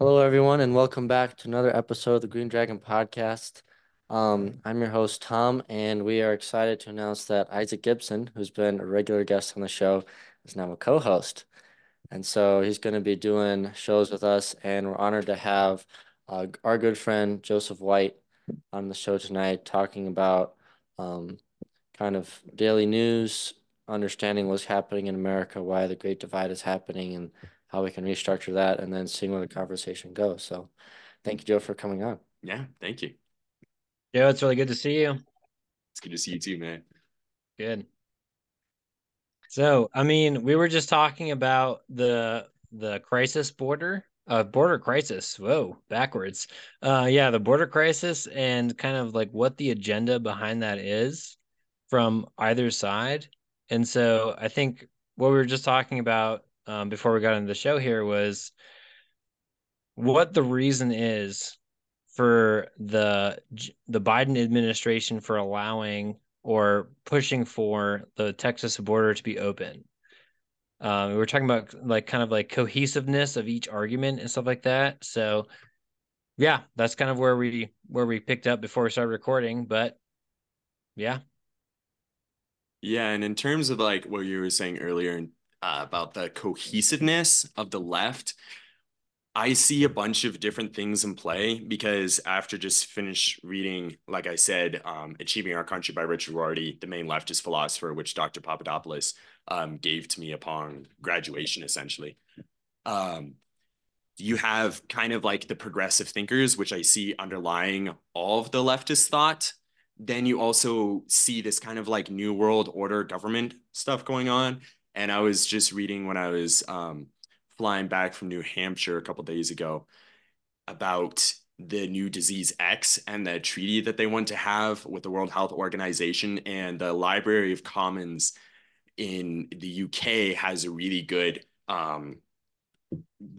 Hello, everyone, and welcome back to another episode of the Green Dragon Podcast. Um, I'm your host, Tom, and we are excited to announce that Isaac Gibson, who's been a regular guest on the show, is now a co-host. And so he's going to be doing shows with us, and we're honored to have uh, our good friend Joseph White on the show tonight, talking about um, kind of daily news, understanding what's happening in America, why the Great Divide is happening, and how we can restructure that, and then seeing where the conversation goes. So, thank you, Joe, for coming on. Yeah, thank you. Yeah, it's really good to see you. It's good to see you too, man. Good. So, I mean, we were just talking about the the crisis border, uh, border crisis. Whoa, backwards. Uh, yeah, the border crisis and kind of like what the agenda behind that is from either side. And so, I think what we were just talking about um, before we got into the show here was what the reason is for the the Biden administration for allowing or pushing for the Texas border to be open. Um, we were talking about like kind of like cohesiveness of each argument and stuff like that. So yeah, that's kind of where we where we picked up before we started recording. But yeah. Yeah, and in terms of like what you were saying earlier uh, about the cohesiveness of the left, I see a bunch of different things in play because after just finished reading, like I said, um, Achieving Our Country by Richard Rorty, the main leftist philosopher, which Dr. Papadopoulos um, gave to me upon graduation, essentially. Um, you have kind of like the progressive thinkers, which I see underlying all of the leftist thought. Then you also see this kind of like New World Order government stuff going on. And I was just reading when I was um, flying back from New Hampshire a couple days ago about the new disease X and the treaty that they want to have with the World Health Organization and the Library of Commons in the UK has a really good um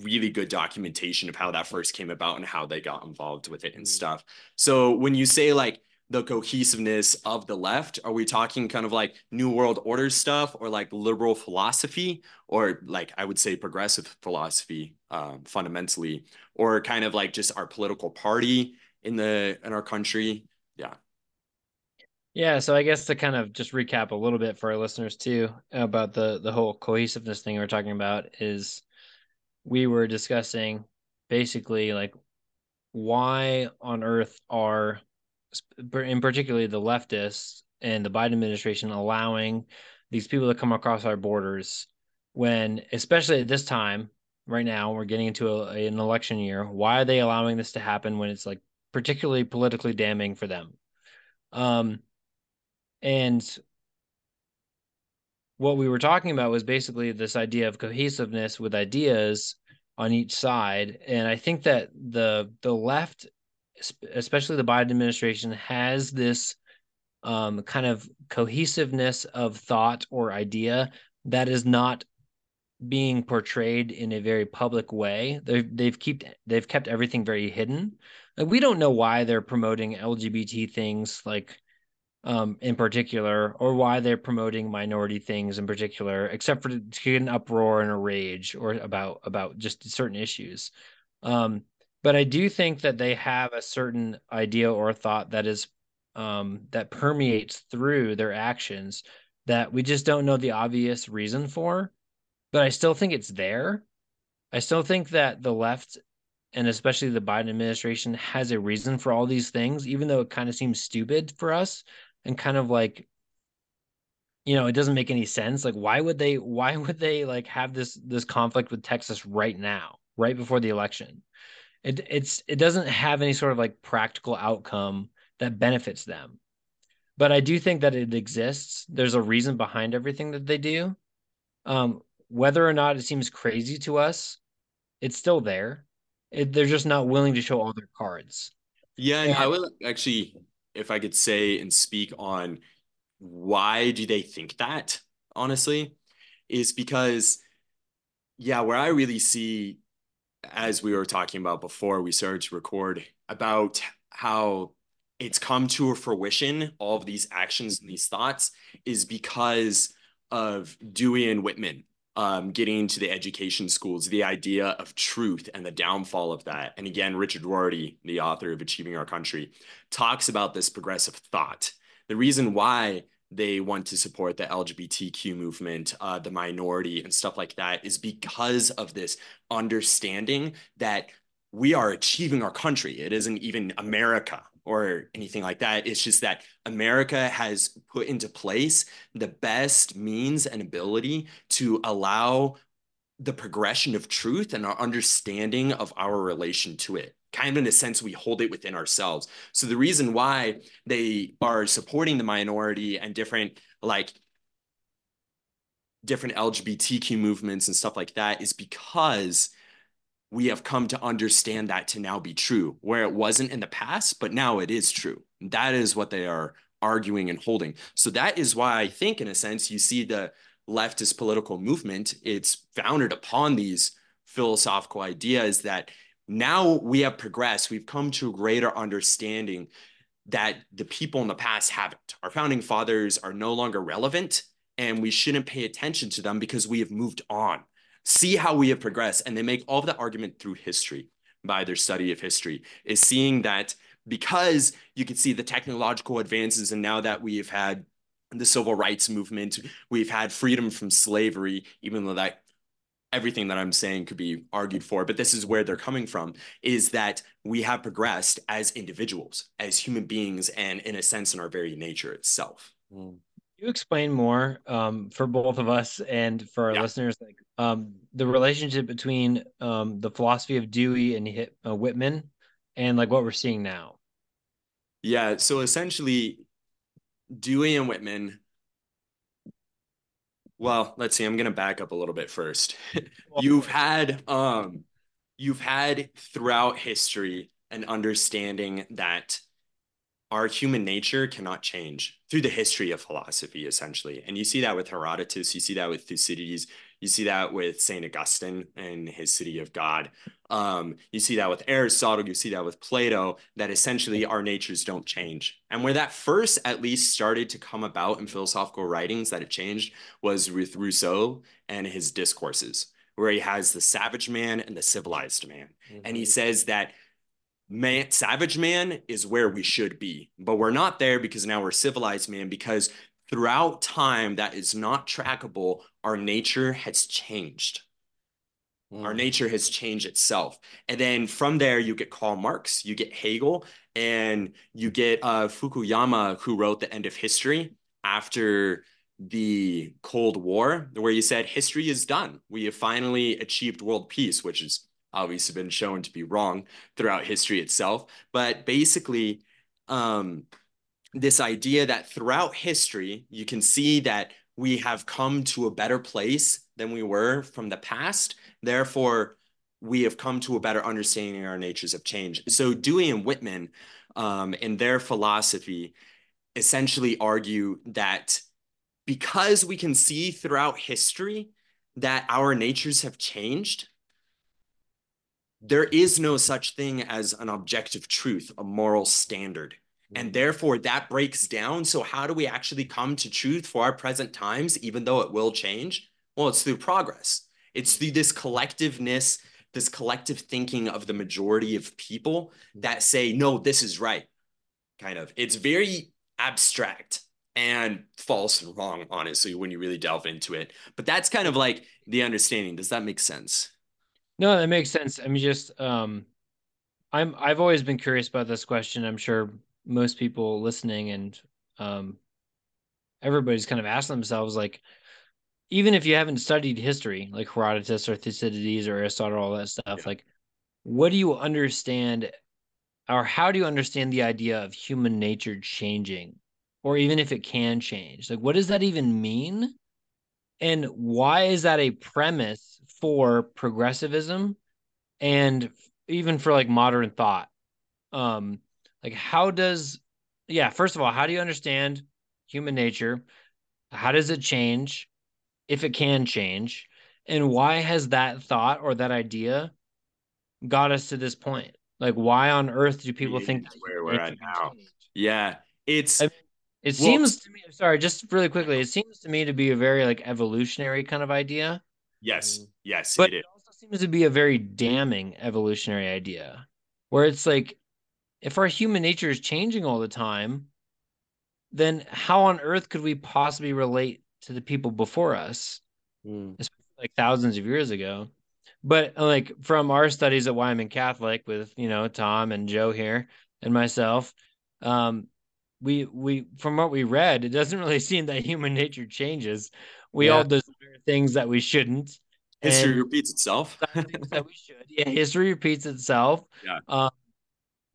really good documentation of how that first came about and how they got involved with it and mm. stuff. So when you say like the cohesiveness of the left? Are we talking kind of like New World Order stuff or like liberal philosophy or like I would say progressive philosophy um, fundamentally or kind of like just our political party in the in our country? Yeah. Yeah, so I guess to kind of just recap a little bit for our listeners too about the the whole cohesiveness thing we are talking about is we were discussing basically like why on earth are in particularly the leftists and the Biden administration allowing these people to come across our borders when especially at this time right now we're getting into a, an election year why are they allowing this to happen when it's like particularly politically damning for them? Um and what we were talking about was basically this idea of cohesiveness with ideas on each side. And i think that the the left especially the Biden administration, has this um, kind of cohesiveness of thought or idea that is not being portrayed in a very public way. They've they've kept they've kept everything very hidden. Like we don't know why they're promoting LGBT things like um, in particular, or why they're promoting minority things in particular, except for to get an uproar and a rage or about about just certain issues. Um, but I do think that they have a certain idea or thought that is um, that permeates through their actions that we just don't know the obvious reason for. But I still think it's there. I still think that the left and especially the Biden administration has a reason for all these things, even though it kind of seems stupid for us and kind of like you know it doesn't make any sense like why would they why would they like have this this conflict with texas right now right before the election it it's it doesn't have any sort of like practical outcome that benefits them. But i do think that it exists. There's a reason behind everything that they do. Um, whether or not it seems crazy to us it's still there. It, they're just not willing to show all their cards. Yeah and i will actually if i could say and speak on why do they think that honestly is because yeah where i really see as we were talking about before we started to record, about how it's come to a fruition, all of these actions and these thoughts, is because of Dewey and Whitman um, getting to the education schools, the idea of truth and the downfall of that. And again, Richard Rorty, the author of Achieving Our Country, talks about this progressive thought. The reason why they want to support the LGBTQ movement, uh, the minority, and stuff like that is because of this understanding that we are achieving our country. It isn't even America or anything like that. It's just that America has put into place the best means and ability to allow the progression of truth and our understanding of our relation to it. Kind of in a sense, we hold it within ourselves. So the reason why they are supporting the minority and different like different LGBTQ movements and stuff like that is because we have come to understand that to now be true, where it wasn't in the past, but now it is true. That is what they are arguing and holding. So that is why I think, in a sense, you see the leftist political movement, it's founded upon these philosophical ideas that now we have progressed, we've come to a greater understanding that the people in the past haven't. Our founding fathers are no longer relevant, and we shouldn't pay attention to them because we have moved on see how we have progressed. And they make all of that argument through history by their study of history, is seeing that because you can see the technological advances, and now that we have had the civil rights movement, we've had freedom from slavery, even though that everything that I'm saying could be argued for, but this is where they're coming from, is that we have progressed as individuals, as human beings, and in a sense, in our very nature itself. Mm you explain more um, for both of us and for our yeah. listeners, like um, the relationship between um, the philosophy of Dewey and uh, Whitman, and like what we're seeing now? Yeah. So essentially, Dewey and Whitman. Well, let's see. I'm going to back up a little bit first. you've had um, you've had throughout history an understanding that our human nature cannot change through the history of philosophy, essentially. And you see that with Herodotus, you see that with Thucydides, you see that with St. Augustine and his City of God. Um, you see that with Aristotle, you see that with Plato, that essentially our natures don't change. And where that first at least started to come about in philosophical writings that it changed was with Rousseau and his discourses, where he has the savage man and the civilized man. Mm-hmm. And he mm-hmm. says that man savage man is where we should be but we're not there because now we're civilized man because throughout time that is not trackable our nature has changed mm. our nature has changed itself and then from there you get karl marx you get hegel and you get uh, fukuyama who wrote the end of history after the cold war where he said history is done we have finally achieved world peace which has obviously been shown to be wrong throughout history itself. But basically, um, this idea that throughout history, you can see that we have come to a better place than we were from the past. Therefore, we have come to a better understanding of our natures have changed. So Dewey and Whitman, um, in their philosophy, essentially argue that because we can see throughout history that our natures have changed, there is no such thing as an objective truth, a moral standard. And therefore, that breaks down. So, how do we actually come to truth for our present times, even though it will change? Well, it's through progress. It's through this collectiveness, this collective thinking of the majority of people that say, no, this is right. Kind of. It's very abstract and false and wrong, honestly, when you really delve into it. But that's kind of like the understanding. Does that make sense? No, that makes sense. I mean, just um, I'm I've always been curious about this question. I'm sure most people listening and um, everybody's kind of asked themselves like, even if you haven't studied history like Herodotus or Thucydides or Aristotle, all that stuff, yeah. like, what do you understand, or how do you understand the idea of human nature changing, or even if it can change? Like, what does that even mean? And why is that a premise for progressivism and even for like modern thought um like how does yeah first of all how do you understand human nature how does it change if it can change and why has that thought or that idea got us to this point like why on earth do people think where we're at now change? yeah it's I mean, it well, seems to me sorry just really quickly it seems to me to be a very like evolutionary kind of idea Yes, Mm. yes, but it is. it also seems to be a very damning evolutionary idea where it's like if our human nature is changing all the time then how on earth could we possibly relate to the people before us Mm. like thousands of years ago but like from our studies at wyoming catholic with you know tom and joe here and myself um we we from what we read it doesn't really seem that human nature changes we Yeah. all desire things that we shouldn't History repeats itself. that we should yeah history repeats itself Yeah. um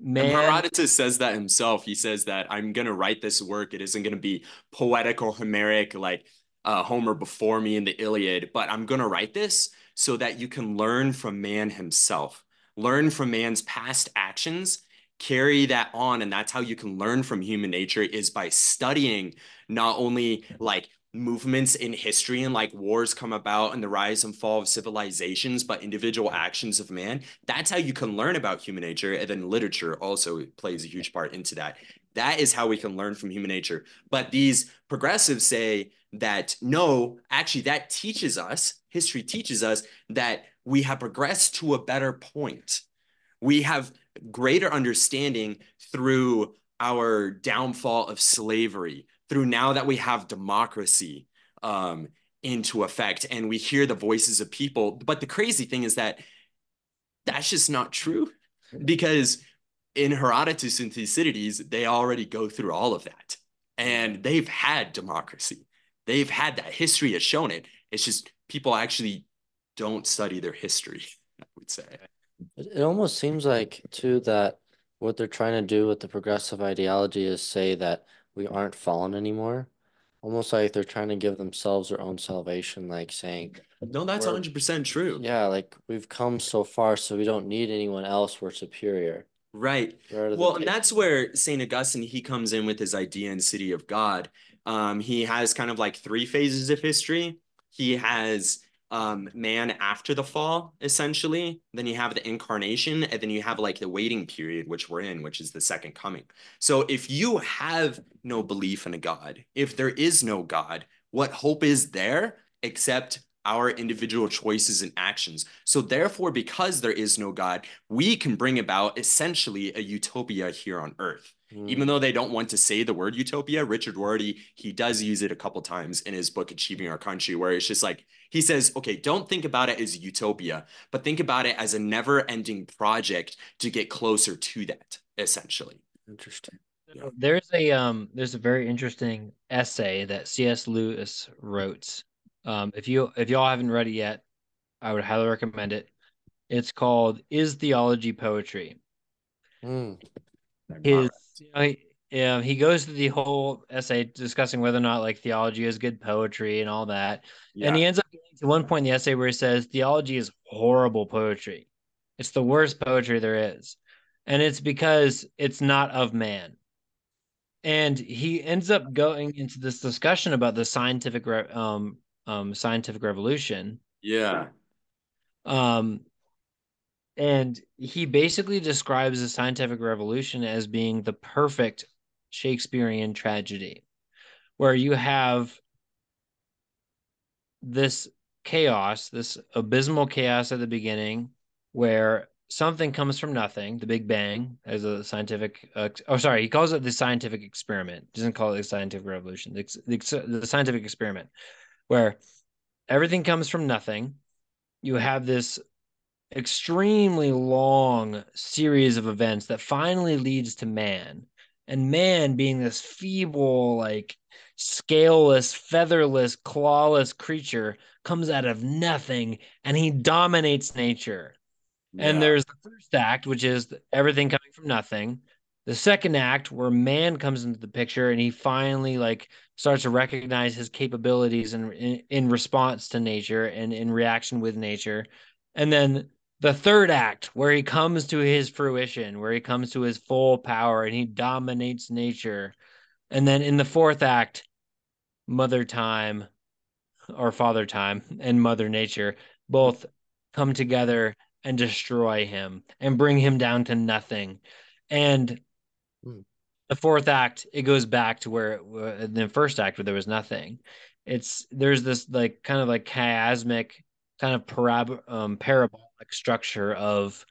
man Herodotus says that himself. He says that I'm gonna write this work. It isn't gonna be poetic or Homeric like uh, Homer before me in the Iliad, but I'm gonna write this so that you can learn from man himself, learn from man's past actions, carry that on, and that's how you can learn from human nature is by studying not only like movements in history and like wars come about and the rise and fall of civilizations, but individual actions of man. That's how you can learn about human nature. And then literature also plays a huge part into that. That is how we can learn from human nature. But these progressives say that no, actually, that teaches us, history teaches us that we have progressed to a better point. We have greater understanding through our downfall of slavery, through now that we have democracy um, into effect and we hear the voices of people. But the crazy thing is that that's just not true because in Herodotus and Thucydides, they already go through all of that and they've had democracy. They've had that. History has shown it. It's just people actually don't study their history, I would say. It, it almost seems like too that what they're trying to do with the progressive ideology is say that we aren't fallen anymore. Almost like they're trying to give themselves their own salvation, like saying, No, that's 100% true. yeah, like we've come so far, so we don't need anyone else. We're superior. Right. Well, and that's where St. Augustine he comes in with his idea in City of God. Um, he has kind of like three phases of history. He has um, man after the fall, essentially. Then you have the incarnation, and then you have like the waiting period, which we're in, which is the second coming. So if you have no belief in a God, if there is no God, what hope is there except our individual choices and actions? So therefore, because there is no God, we can bring about essentially a utopia here on earth. Mm. Even though they don't want to say the word utopia, Richard Rorty, he does use it a couple times in his book, Achieving Our Country, where it's just like, he says, okay, don't think about it as utopia, but think about it as a never ending project to get closer to that, essentially. Interesting. Yeah. There's a um there's a very interesting essay that C.S. Lewis wrote. Um if you if y'all haven't read it yet, I would highly recommend it. It's called Is Theology Poetry? Mm. His you yeah, he goes through the whole essay discussing whether or not like theology is good poetry and all that. And he ends up getting to one point in the essay where he says theology is horrible poetry. It's the worst poetry there is. And it's because it's not of man. And he ends up going into this discussion about the scientific re- um um scientific revolution. yeah. Um and he basically describes the scientific revolution as being the perfect Shakespearean tragedy, where you have this chaos, this abysmal chaos at the beginning, where something comes from nothing, the Big Bang, as a scientific. Uh, oh, sorry, he calls it the scientific experiment. Doesn't call it the scientific revolution. The, the, the scientific experiment, where everything comes from nothing. You have this extremely long series of events that finally leads to man. And man being this feeble like scaleless featherless clawless creature comes out of nothing and he dominates nature. And there's the first act which is everything coming from nothing. The second act where man comes into the picture and he finally like starts to recognize his capabilities in in, in response to nature and in reaction with nature. And then the third act where he comes to his fruition where he comes to his full power and he dominates nature. And then in the fourth act mother time or father time and mother nature both come together and destroy him and bring him down to nothing. And Hmm. the fourth act it goes back to where in the first act where there was nothing. It's there's this like kind of like chiasmic kind of parab- um, structure of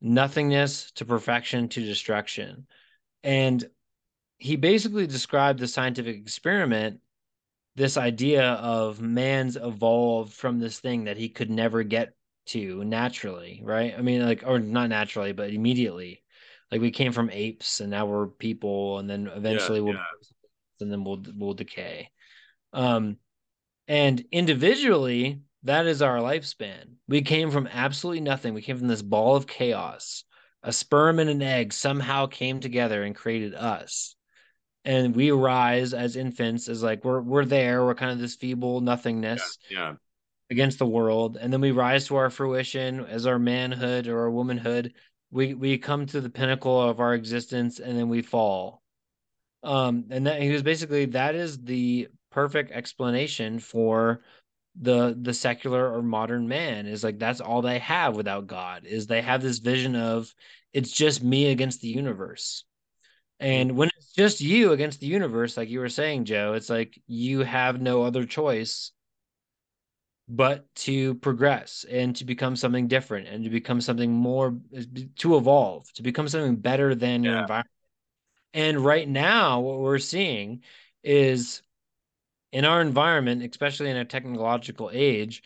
nothingness to perfection to destruction. And he basically described the scientific experiment this idea of man's evolved from this thing that he could never get to naturally, right? I mean, like, or not naturally, but immediately. Like we came from apes and now we're people, and then eventually yeah, we'll yeah. and then we'll we'll decay. Um and individually, that is our lifespan. We came from absolutely nothing. We came from this ball of chaos. A sperm and an egg somehow came together and created us and we rise as infants as like we're we're there we're kind of this feeble nothingness yeah, yeah, against the world and then we rise to our fruition as our manhood or our womanhood we we come to the pinnacle of our existence and then we fall um and that he was basically that is the perfect explanation for the the secular or modern man is like that's all they have without god is they have this vision of it's just me against the universe and mm-hmm. when it's just you against the universe, like you were saying, Joe, it's like you have no other choice but to progress and to become something different and to become something more to evolve, to become something better than yeah. your environment. And right now, what we're seeing is in our environment, especially in a technological age,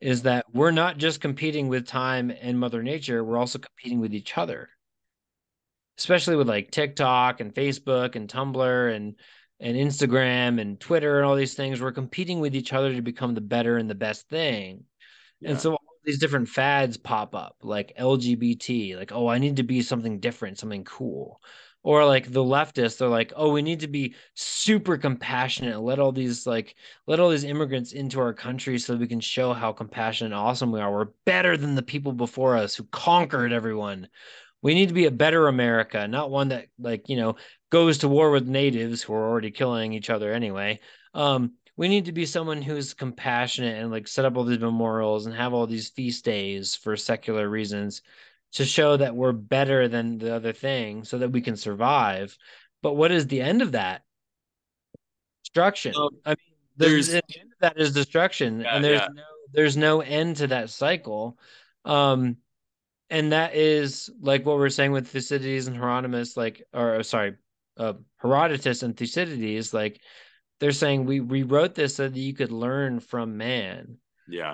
is that we're not just competing with time and Mother Nature, we're also competing with each other especially with like TikTok and Facebook and Tumblr and and Instagram and Twitter and all these things, we're competing with each other to become the better and the best thing. Yeah. And so all these different fads pop up, like LGBT, like, oh, I need to be something different, something cool. Or like the leftists, they're like, oh, we need to be super compassionate. Let all these like let all these immigrants into our country so we can show how compassionate and awesome we are. We're better than the people before us who conquered everyone we need to be a better America, not one that like you know goes to war with natives who are already killing each other anyway. Um, we need to be someone who's compassionate and like set up all these memorials and have all these feast days for secular reasons to show that we're better than the other thing so that we can survive. But what is the end of that? Destruction. Um, I mean, there's the end of that is destruction, yeah, and there's yeah. no there's no end to that cycle. Um, and that is like what we're saying with Thucydides and Hieronymus, like, or sorry, uh, Herodotus and Thucydides, like they're saying we rewrote this so that you could learn from man. Yeah.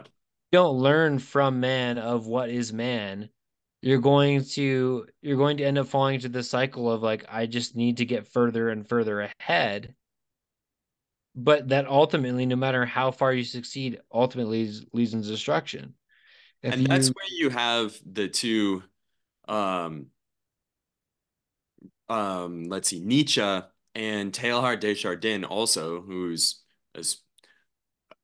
You don't learn from man of what is man. You're going to you're going to end up falling into the cycle of like I just need to get further and further ahead. But that ultimately, no matter how far you succeed, ultimately leads into destruction. If and you... that's where you have the two um um let's see Nietzsche and Teilhard de Chardin also who's is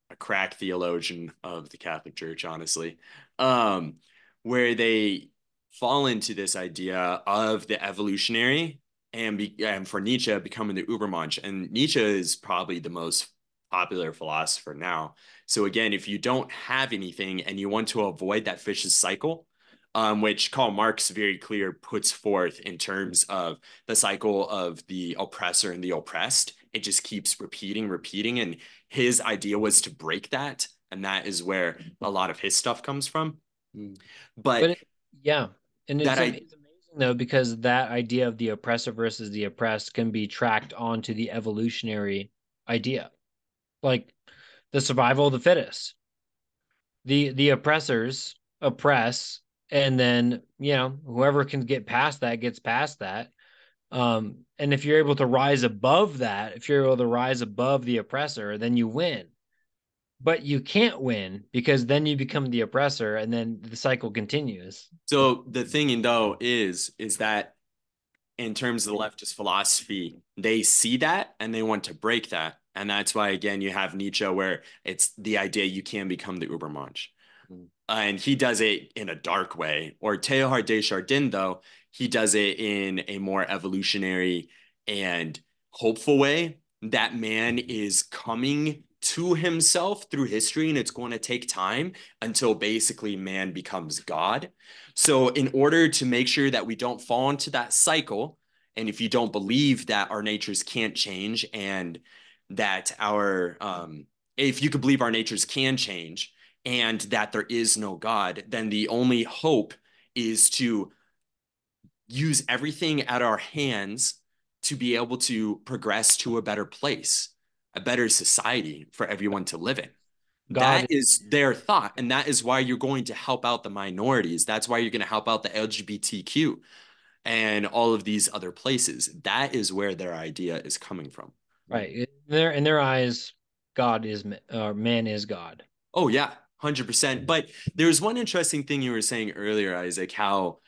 a crack theologian of the Catholic Church honestly um where they fall into this idea of the evolutionary and, be, and for Nietzsche becoming the Übermensch and Nietzsche is probably the most popular philosopher now. So again, if you don't have anything and you want to avoid that vicious cycle, um, which Karl Marx very clear puts forth in terms of the cycle of the oppressor and the oppressed, it just keeps repeating, repeating. And his idea was to break that. And that is where a lot of his stuff comes from. But, but it, yeah. And it's, I, it's amazing though, because that idea of the oppressor versus the oppressed can be tracked onto the evolutionary idea like the survival of the fittest. The the oppressors oppress, and then you know whoever can get past that gets past that. Um, and if you're able to rise above that, if you're able to rise above the oppressor, then you win. But you can't win because then you become the oppressor, and then the cycle continues. So the thing, though, is is that in terms of the leftist philosophy, they see that and they want to break that. And that's why, again, you have Nietzsche, where it's the idea you can become the Übermensch. Mm. Uh, and he does it in a dark way. Or Teilhard de Chardin, though, he does it in a more evolutionary and hopeful way. That man is coming to himself through history, and it's going to take time until basically man becomes God. So, in order to make sure that we don't fall into that cycle, and if you don't believe that our natures can't change and that our um, if you could believe our natures can change and that there is no God, then the only hope is to use everything at our hands to be able to progress to a better place, a better society for everyone to live in. God that is their thought. And that is why you're going to help out the minorities. That's why you're going to help out the LGBTQ and all of these other places. That is where their idea is coming from. Right. In their, in their eyes, God is, or man is God. Oh, yeah. 100%. But there's one interesting thing you were saying earlier, Isaac, how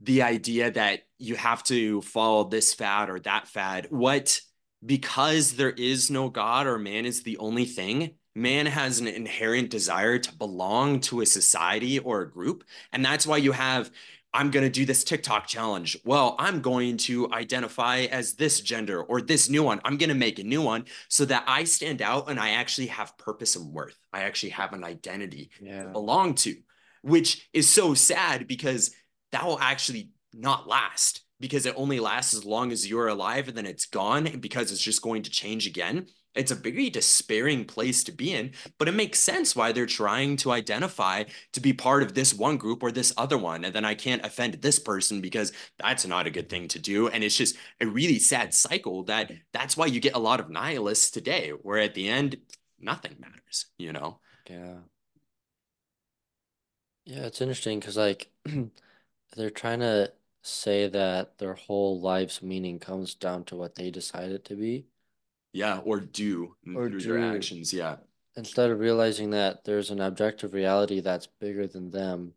the idea that you have to follow this fad or that fad, what, because there is no God or man is the only thing, man has an inherent desire to belong to a society or a group. And that's why you have I'm going to do this TikTok challenge. Well, I'm going to identify as this gender or this new one. I'm going to make a new one so that I stand out and I actually have purpose and worth. I actually have an identity yeah. to belong to, which is so sad because that will actually not last because it only lasts as long as you're alive and then it's gone because it's just going to change again. It's a very despairing place to be in, but it makes sense why they're trying to identify to be part of this one group or this other one. And then I can't offend this person because that's not a good thing to do. And it's just a really sad cycle that that's why you get a lot of nihilists today, where at the end, nothing matters, you know? Yeah. Yeah, it's interesting because, like, they're trying to say that their whole life's meaning comes down to what they decide it to be. Yeah, or do or through do. their actions. Yeah. Instead of realizing that there's an objective reality that's bigger than them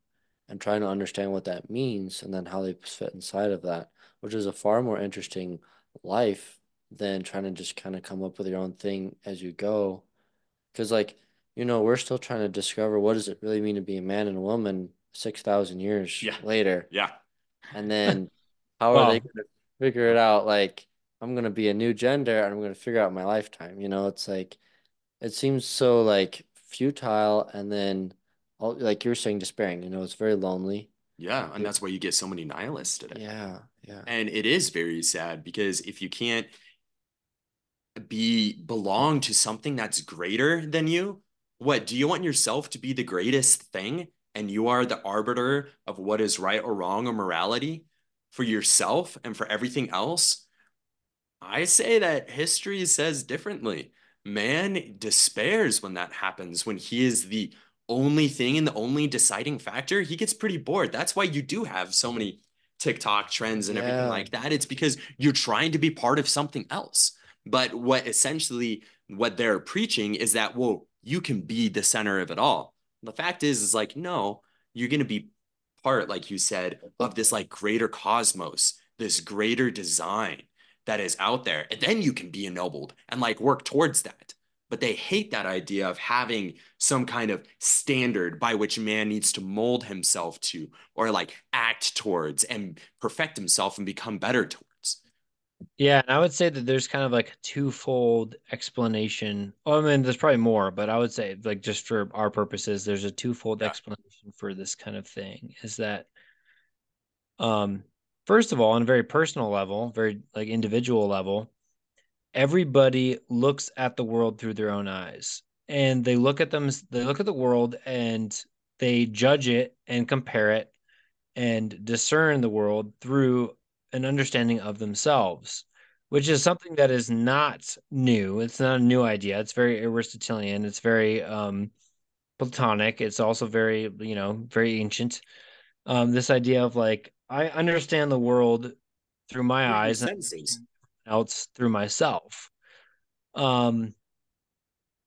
and trying to understand what that means and then how they fit inside of that, which is a far more interesting life than trying to just kind of come up with your own thing as you go. Because, like, you know, we're still trying to discover what does it really mean to be a man and a woman 6,000 years yeah. later. Yeah. And then how well, are they going to figure it out? Like, I'm gonna be a new gender and I'm gonna figure out my lifetime. You know, it's like it seems so like futile and then all, like you're saying despairing, you know, it's very lonely. Yeah, and that's why you get so many nihilists today. Yeah, yeah. And it is very sad because if you can't be belong to something that's greater than you, what do you want yourself to be the greatest thing and you are the arbiter of what is right or wrong or morality for yourself and for everything else? I say that history says differently. Man despairs when that happens, when he is the only thing and the only deciding factor. He gets pretty bored. That's why you do have so many TikTok trends and yeah. everything like that. It's because you're trying to be part of something else. But what essentially what they're preaching is that, well, you can be the center of it all. The fact is, is like, no, you're going to be part, like you said, of this like greater cosmos, this greater design that is out there. And then you can be ennobled and like work towards that. But they hate that idea of having some kind of standard by which man needs to mold himself to or like act towards and perfect himself and become better towards. Yeah, and I would say that there's kind of like a twofold explanation. Well, I mean, there's probably more, but I would say, like, just for our purposes, there's a twofold yeah. explanation for this kind of thing. Is that, um, first of all, on a very personal level, very like individual level, everybody looks at the world through their own eyes. And they look at them, they look at the world and they judge it and compare it and discern the world through an understanding of themselves, which is something that is not new. It's not a new idea. It's very Aristotelian. It's very um, Platonic. It's also very, you know, very ancient. Um, this idea of like I understand the world through my eyes and else through myself. Um,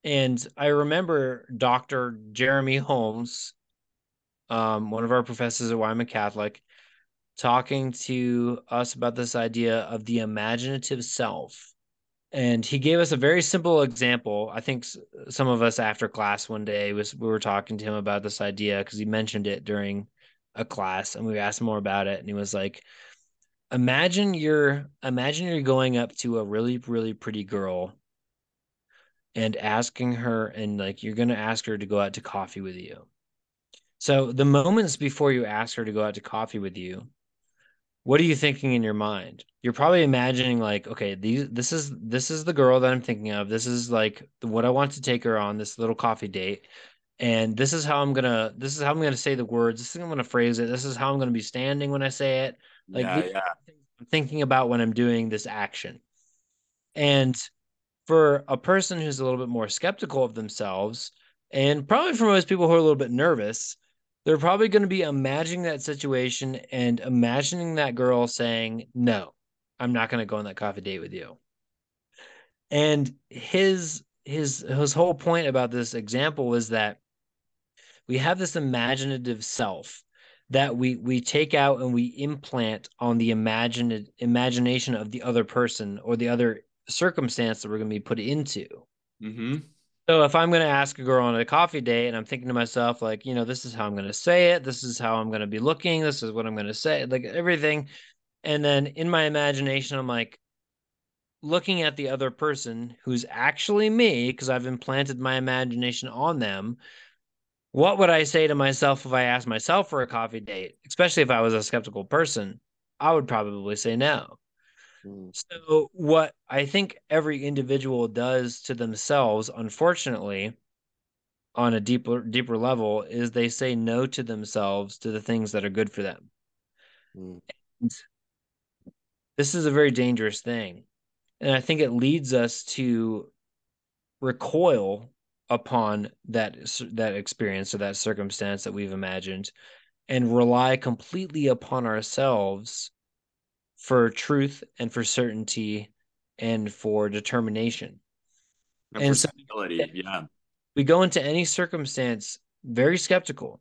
and I remember Dr. Jeremy Holmes, um, one of our professors at Wyoming Catholic, talking to us about this idea of the imaginative self. And he gave us a very simple example. I think some of us after class one day was we were talking to him about this idea because he mentioned it during a class and we asked more about it and he was like imagine you're imagine you're going up to a really really pretty girl and asking her and like you're going to ask her to go out to coffee with you so the moments before you ask her to go out to coffee with you what are you thinking in your mind you're probably imagining like okay these this is this is the girl that i'm thinking of this is like what i want to take her on this little coffee date and this is how I'm gonna this is how I'm gonna say the words. This is how I'm gonna phrase it. This is how I'm gonna be standing when I say it. Like yeah, yeah. I'm thinking about when I'm doing this action. And for a person who's a little bit more skeptical of themselves, and probably for most people who are a little bit nervous, they're probably going to be imagining that situation and imagining that girl saying, No, I'm not going to go on that coffee date with you. And his his his whole point about this example was that we have this imaginative self that we we take out and we implant on the imagined imagination of the other person or the other circumstance that we're going to be put into. Mm-hmm. So if I'm going to ask a girl on a coffee date and I'm thinking to myself, like, you know, this is how I'm going to say it, this is how I'm going to be looking, this is what I'm going to say, like everything. And then in my imagination, I'm like looking at the other person who's actually me because I've implanted my imagination on them. What would I say to myself if I asked myself for a coffee date, especially if I was a skeptical person? I would probably say no. Hmm. So, what I think every individual does to themselves, unfortunately, on a deeper deeper level, is they say no to themselves to the things that are good for them. Mm. this is a very dangerous thing, and I think it leads us to recoil upon that that experience or that circumstance that we've imagined, and rely completely upon ourselves for truth and for certainty and for determination. And, and so yeah. We go into any circumstance very skeptical,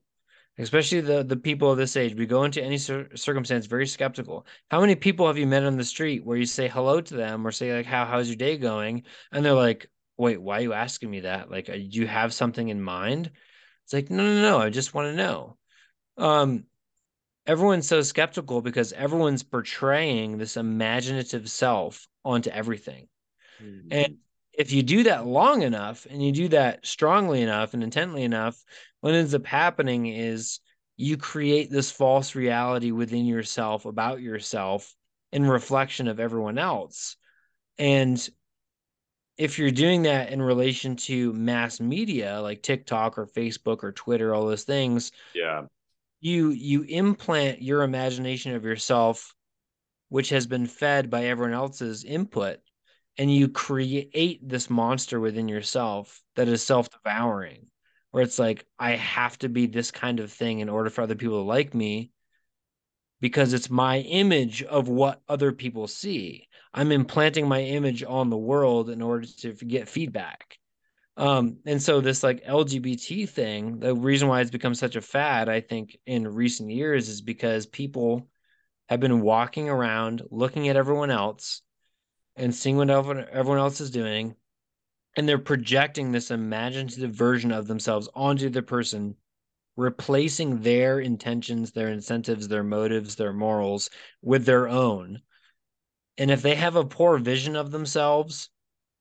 especially the the people of this age. We go into any cir- circumstance very skeptical. How many people have you met on the street where you say hello to them or say like how how's your day going and they're like, "Wait, why are you asking me that? Like do you have something in mind?" It's like, "No, no, no, I just want to know." Um everyone's so skeptical because everyone's portraying this imaginative self onto everything. Mm-hmm. And if you do that long enough and you do that strongly enough and intently enough, what ends up happening is you create this false reality within yourself about yourself in reflection of everyone else. And if you're doing that in relation to mass media like TikTok or Facebook or Twitter, all those things, yeah, you you implant your imagination of yourself which has been fed by everyone else's input and you create this monster within yourself that is self-devouring where it's like i have to be this kind of thing in order for other people to like me because it's my image of what other people see. I'm implanting my image on the world in order to get feedback um, and so this like LGBT thing, the reason why it's become such a fad, I think, in recent years is because people have been walking around looking at everyone else and seeing what everyone else is doing. And they're projecting this imaginative version of themselves onto the person, replacing their intentions, their incentives, their motives, their morals with their own. And if they have a poor vision of themselves,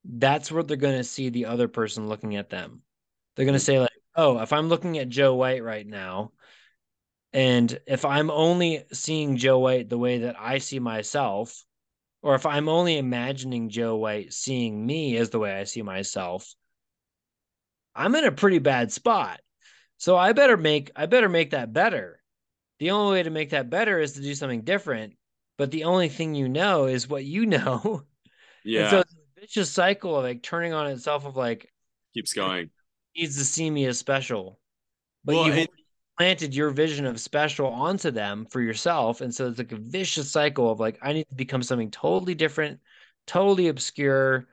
that's where they're going to see the other person looking at them. They're going to mm-hmm. say, like, oh, if I'm looking at Joe White right now, and if I'm only seeing Joe White the way that I see myself, or if I'm only imagining Joe White seeing me as the way I see myself, I'm in a pretty bad spot. So I better make I better make that better. The only way to make that better is to do something different. But the only thing you know is what you know. Yeah. And so vicious cycle of like turning on itself of like keeps going. Needs to see me as special, but well, you it, planted your vision of special onto them for yourself, and so it's like a vicious cycle of like I need to become something totally different, totally obscure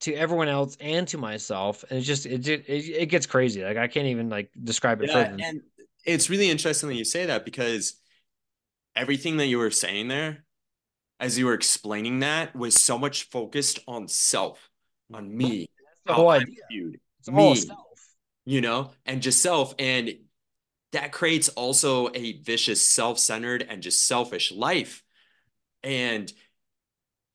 to everyone else and to myself, and it just it it, it gets crazy. Like I can't even like describe it yeah, further. And it's really interesting that you say that because everything that you were saying there as you were explaining that was so much focused on self, on me, the whole idea. Viewed, me, you know, and just self. And that creates also a vicious, self centered, and just selfish life. And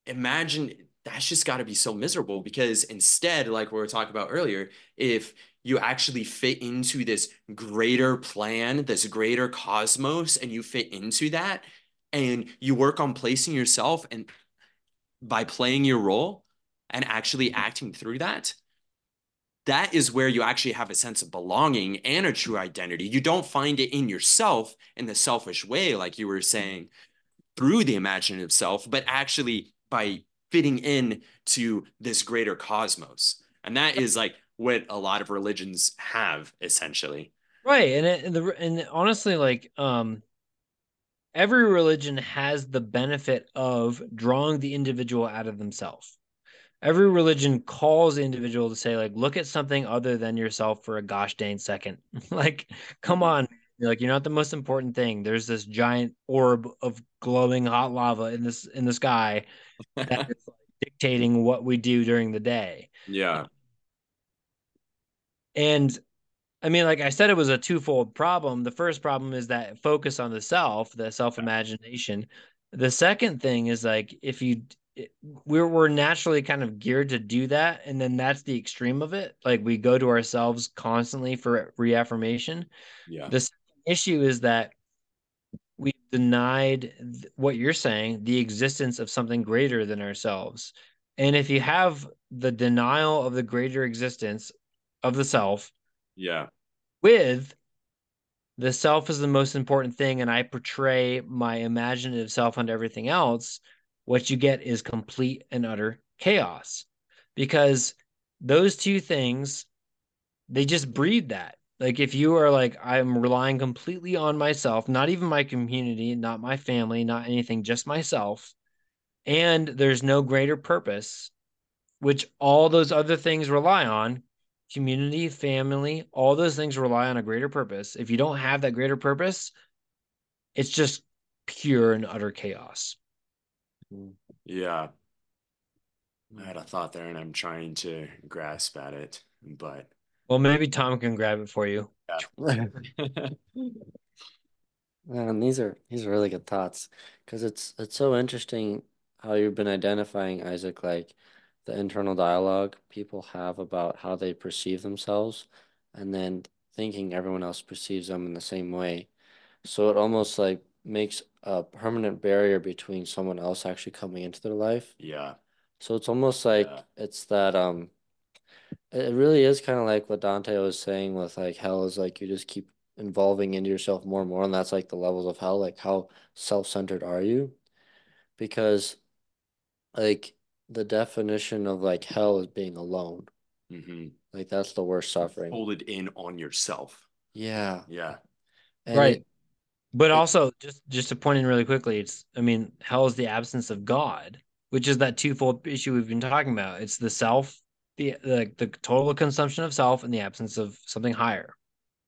imagine that's just got to be so miserable because instead, like we were talking about earlier, if you actually fit into this greater plan, this greater cosmos, and you fit into that, and you work on placing yourself and by playing your role and actually acting through that that is where you actually have a sense of belonging and a true identity. You don't find it in yourself in the selfish way, like you were saying, through the imaginative self, but actually by fitting in to this greater cosmos. And that is like what a lot of religions have essentially. Right. And it, and the and honestly, like um every religion has the benefit of drawing the individual out of themselves. Every religion calls the individual to say like look at something other than yourself for a gosh dang second. Like come on. Like you're not the most important thing. There's this giant orb of glowing hot lava in this in the sky that is like dictating what we do during the day. Yeah. And i mean like i said it was a twofold problem. The first problem is that focus on the self the self imagination the second thing is like if you we're we're naturally kind of geared to do that and then that's the extreme of it. Like we go to ourselves constantly for reaffirmation. Yeah. The issue is that we denied what you're saying the existence of something greater than ourselves. And if you have the denial of the greater existence of the self yeah. with the self is the most important thing and i portray my imaginative self onto everything else what you get is complete and utter chaos. Because those two things they just breed that. Like if you are like i'm relying completely on myself not even my community not my family not anything just myself and there's no greater purpose which all those other things rely on community family all those things rely on a greater purpose if you don't have that greater purpose it's just pure and utter chaos yeah. I had a mm. thought there and I'm trying to grasp at it, but well, maybe Tom can grab it for you. Yeah. Man, these are these are really good thoughts because it's it's so interesting how you've been identifying Isaac like the internal dialogue people have about how they perceive themselves and then thinking everyone else perceives them in the same way. So it almost like makes a permanent barrier between someone else actually coming into their life. Yeah. So it's almost like yeah. it's that um it really is kind of like what Dante was saying with like hell is like you just keep involving into yourself more and more and that's like the levels of hell like how self-centered are you? Because like the definition of like hell is being alone. Mm-hmm. Like that's the worst suffering. Hold it in on yourself. Yeah. Yeah. And right. It, but also, just just to point in really quickly, it's I mean, hell is the absence of God, which is that twofold issue we've been talking about. It's the self, the the, the total consumption of self, and the absence of something higher.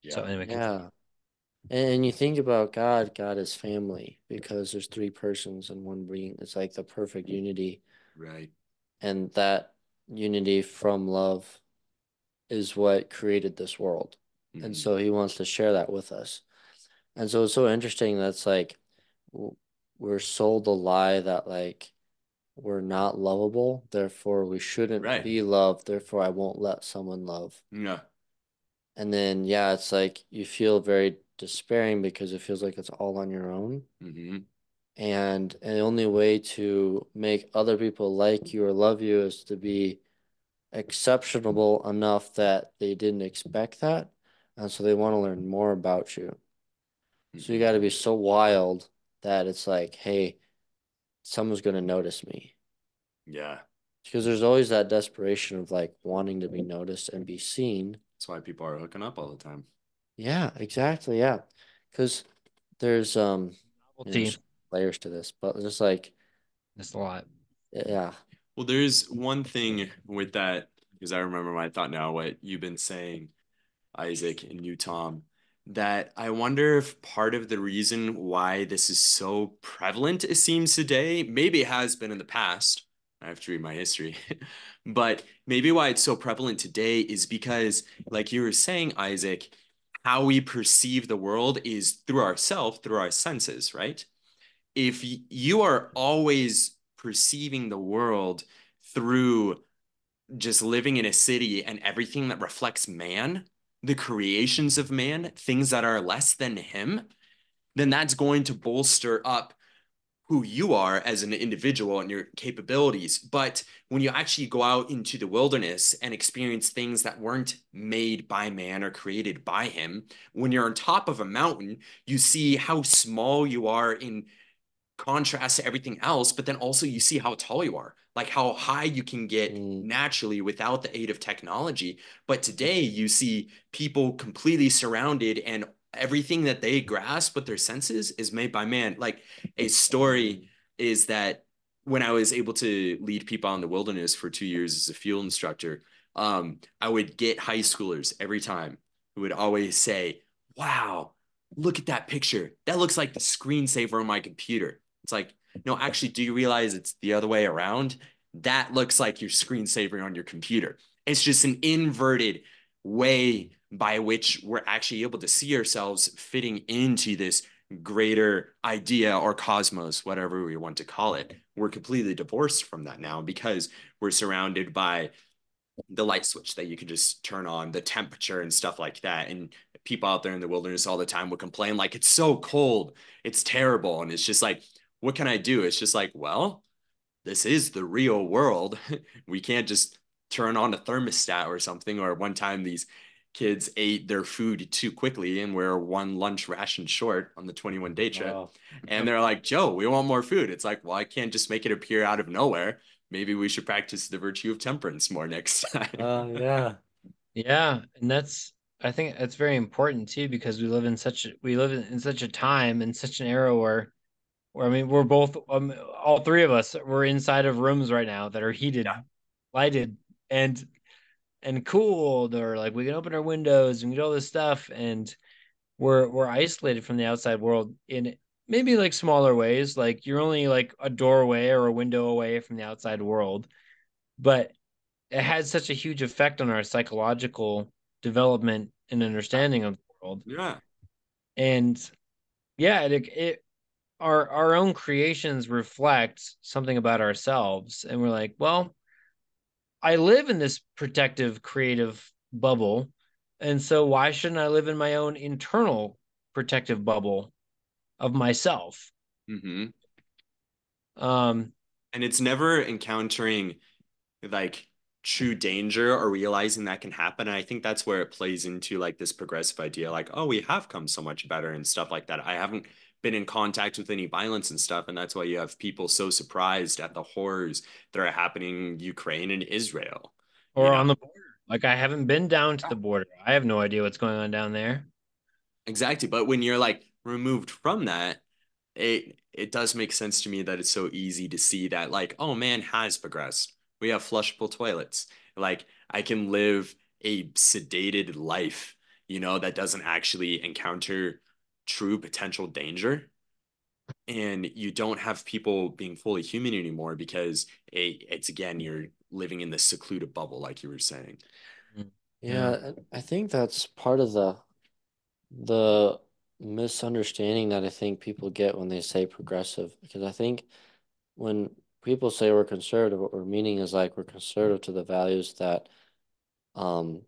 Yeah. So anyway, yeah. And you think about God, God is family because there's three persons and one being. It's like the perfect unity. Right. And that unity from love is what created this world. Mm-hmm. And so he wants to share that with us. And so it's so interesting that's like we're sold the lie that like we're not lovable, therefore we shouldn't right. be loved, therefore I won't let someone love. Yeah. And then yeah, it's like you feel very despairing because it feels like it's all on your own. Mm-hmm. And, and the only way to make other people like you or love you is to be exceptional enough that they didn't expect that. And so they want to learn more about you. So you got to be so wild that it's like, hey, someone's going to notice me. Yeah. Because there's always that desperation of like wanting to be noticed and be seen. That's why people are hooking up all the time. Yeah, exactly. Yeah. Because there's um you know, layers to this, but just like it's a lot. Yeah. Well, there's one thing with that because I remember my thought now what you've been saying, Isaac and you, Tom, that I wonder if part of the reason why this is so prevalent, it seems today, maybe it has been in the past. I have to read my history, but maybe why it's so prevalent today is because, like you were saying, Isaac, how we perceive the world is through ourself, through our senses, right? If you are always perceiving the world through just living in a city and everything that reflects man, the creations of man, things that are less than him, then that's going to bolster up who you are as an individual and your capabilities. But when you actually go out into the wilderness and experience things that weren't made by man or created by him, when you're on top of a mountain, you see how small you are in contrast to everything else, but then also you see how tall you are, like how high you can get mm. naturally without the aid of technology. But today you see people completely surrounded and everything that they grasp with their senses is made by man. Like a story is that when I was able to lead people in the wilderness for two years as a field instructor, um, I would get high schoolers every time who would always say, Wow, look at that picture. That looks like the screensaver on my computer. It's like, no, actually, do you realize it's the other way around? That looks like your screensaver on your computer. It's just an inverted way by which we're actually able to see ourselves fitting into this greater idea or cosmos, whatever we want to call it. We're completely divorced from that now because we're surrounded by the light switch that you can just turn on, the temperature and stuff like that. And people out there in the wilderness all the time would complain, like, it's so cold, it's terrible. And it's just like, what can I do? It's just like, well, this is the real world. we can't just turn on a thermostat or something. Or one time these kids ate their food too quickly and we're one lunch ration short on the 21 day trip. Wow. And they're like, Joe, we want more food. It's like, well, I can't just make it appear out of nowhere. Maybe we should practice the virtue of temperance more next time. Oh, uh, yeah. Yeah. And that's, I think that's very important too, because we live in such, we live in such a time in such an era where, where I mean, we're both, um, all three of us, we're inside of rooms right now that are heated, yeah. lighted, and and cooled or like we can open our windows and get all this stuff and we're we're isolated from the outside world in maybe like smaller ways like you're only like a doorway or a window away from the outside world but it has such a huge effect on our psychological development and understanding of the world yeah and yeah it, it our our own creations reflect something about ourselves and we're like well I live in this protective creative bubble. And so why shouldn't I live in my own internal protective bubble of myself? Mm-hmm. Um and it's never encountering like true danger or realizing that can happen. And I think that's where it plays into like this progressive idea, like, oh, we have come so much better and stuff like that. I haven't been in contact with any violence and stuff. And that's why you have people so surprised at the horrors that are happening in Ukraine and Israel. Or you know? on the border. Like I haven't been down to the border. I have no idea what's going on down there. Exactly. But when you're like removed from that, it it does make sense to me that it's so easy to see that like, oh man has progressed. We have flushable toilets. Like I can live a sedated life, you know, that doesn't actually encounter true potential danger. And you don't have people being fully human anymore because it, it's again you're living in this secluded bubble like you were saying. Mm-hmm. yeah i think that's part of the the misunderstanding that i think people get when they say progressive because i think when people say we're conservative what we're meaning is like we're conservative to the values that um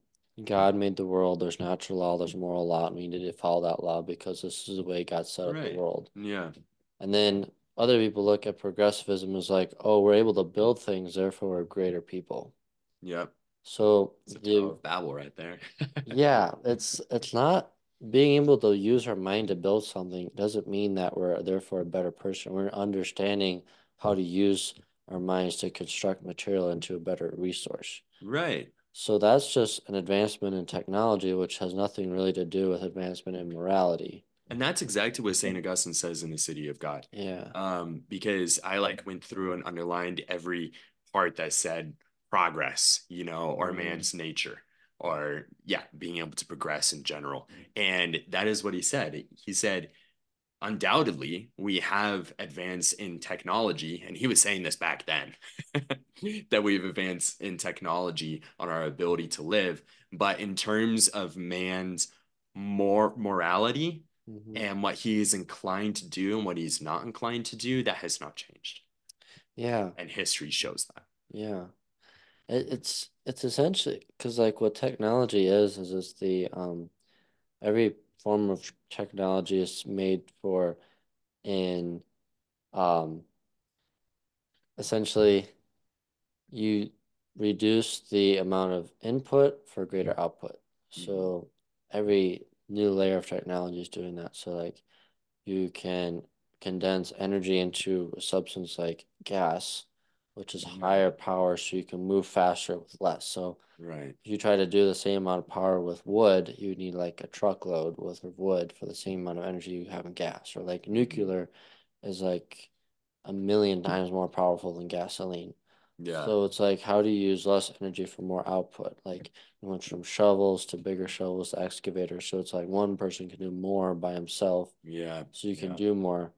God made the world. There's natural law. There's moral law, and we need to follow that law because this is the way God set up the world. Yeah. And then other people look at progressivism as like, oh, we're able to build things, therefore we're greater people. Yep. So it's a the, Babel right there. yeah, it's it's not being able to use our mind to build something doesn't mean that we're therefore a better person. We're understanding how to use our minds to construct material into a better resource. Right. So that's just an advancement in technology, which has nothing really to do with advancement in morality. And that's exactly what St. Augustine says in the City of God. Yeah. Um, because I like went through and underlined every part that said progress, you know, or mm. man's nature, or yeah, being able to progress in general. And that is what he said. He said, undoubtedly we have advanced in technology and he was saying this back then that we've advanced in technology on our ability to live. But in terms of man's more morality mm-hmm. and what he is inclined to do and what he's not inclined to do that has not changed. Yeah. And history shows that. Yeah. It, it's it's essentially because like what technology is is it's the um every form of technology is made for an um, essentially you reduce the amount of input for greater output. So every new layer of technology is doing that. So like you can condense energy into a substance like gas, which is mm-hmm. higher power, so you can move faster with less. So Right. if you try to do the same amount of power with wood, you need like a truckload worth of wood for the same amount of energy you have in gas. Or like mm-hmm. nuclear is like a million times more powerful than gasoline. Yeah. So it's like, how do you use less energy for more output? Like, you went from shovels to bigger shovels to excavators. So it's like one person can do more by himself, Yeah. so you can Yeah. do more.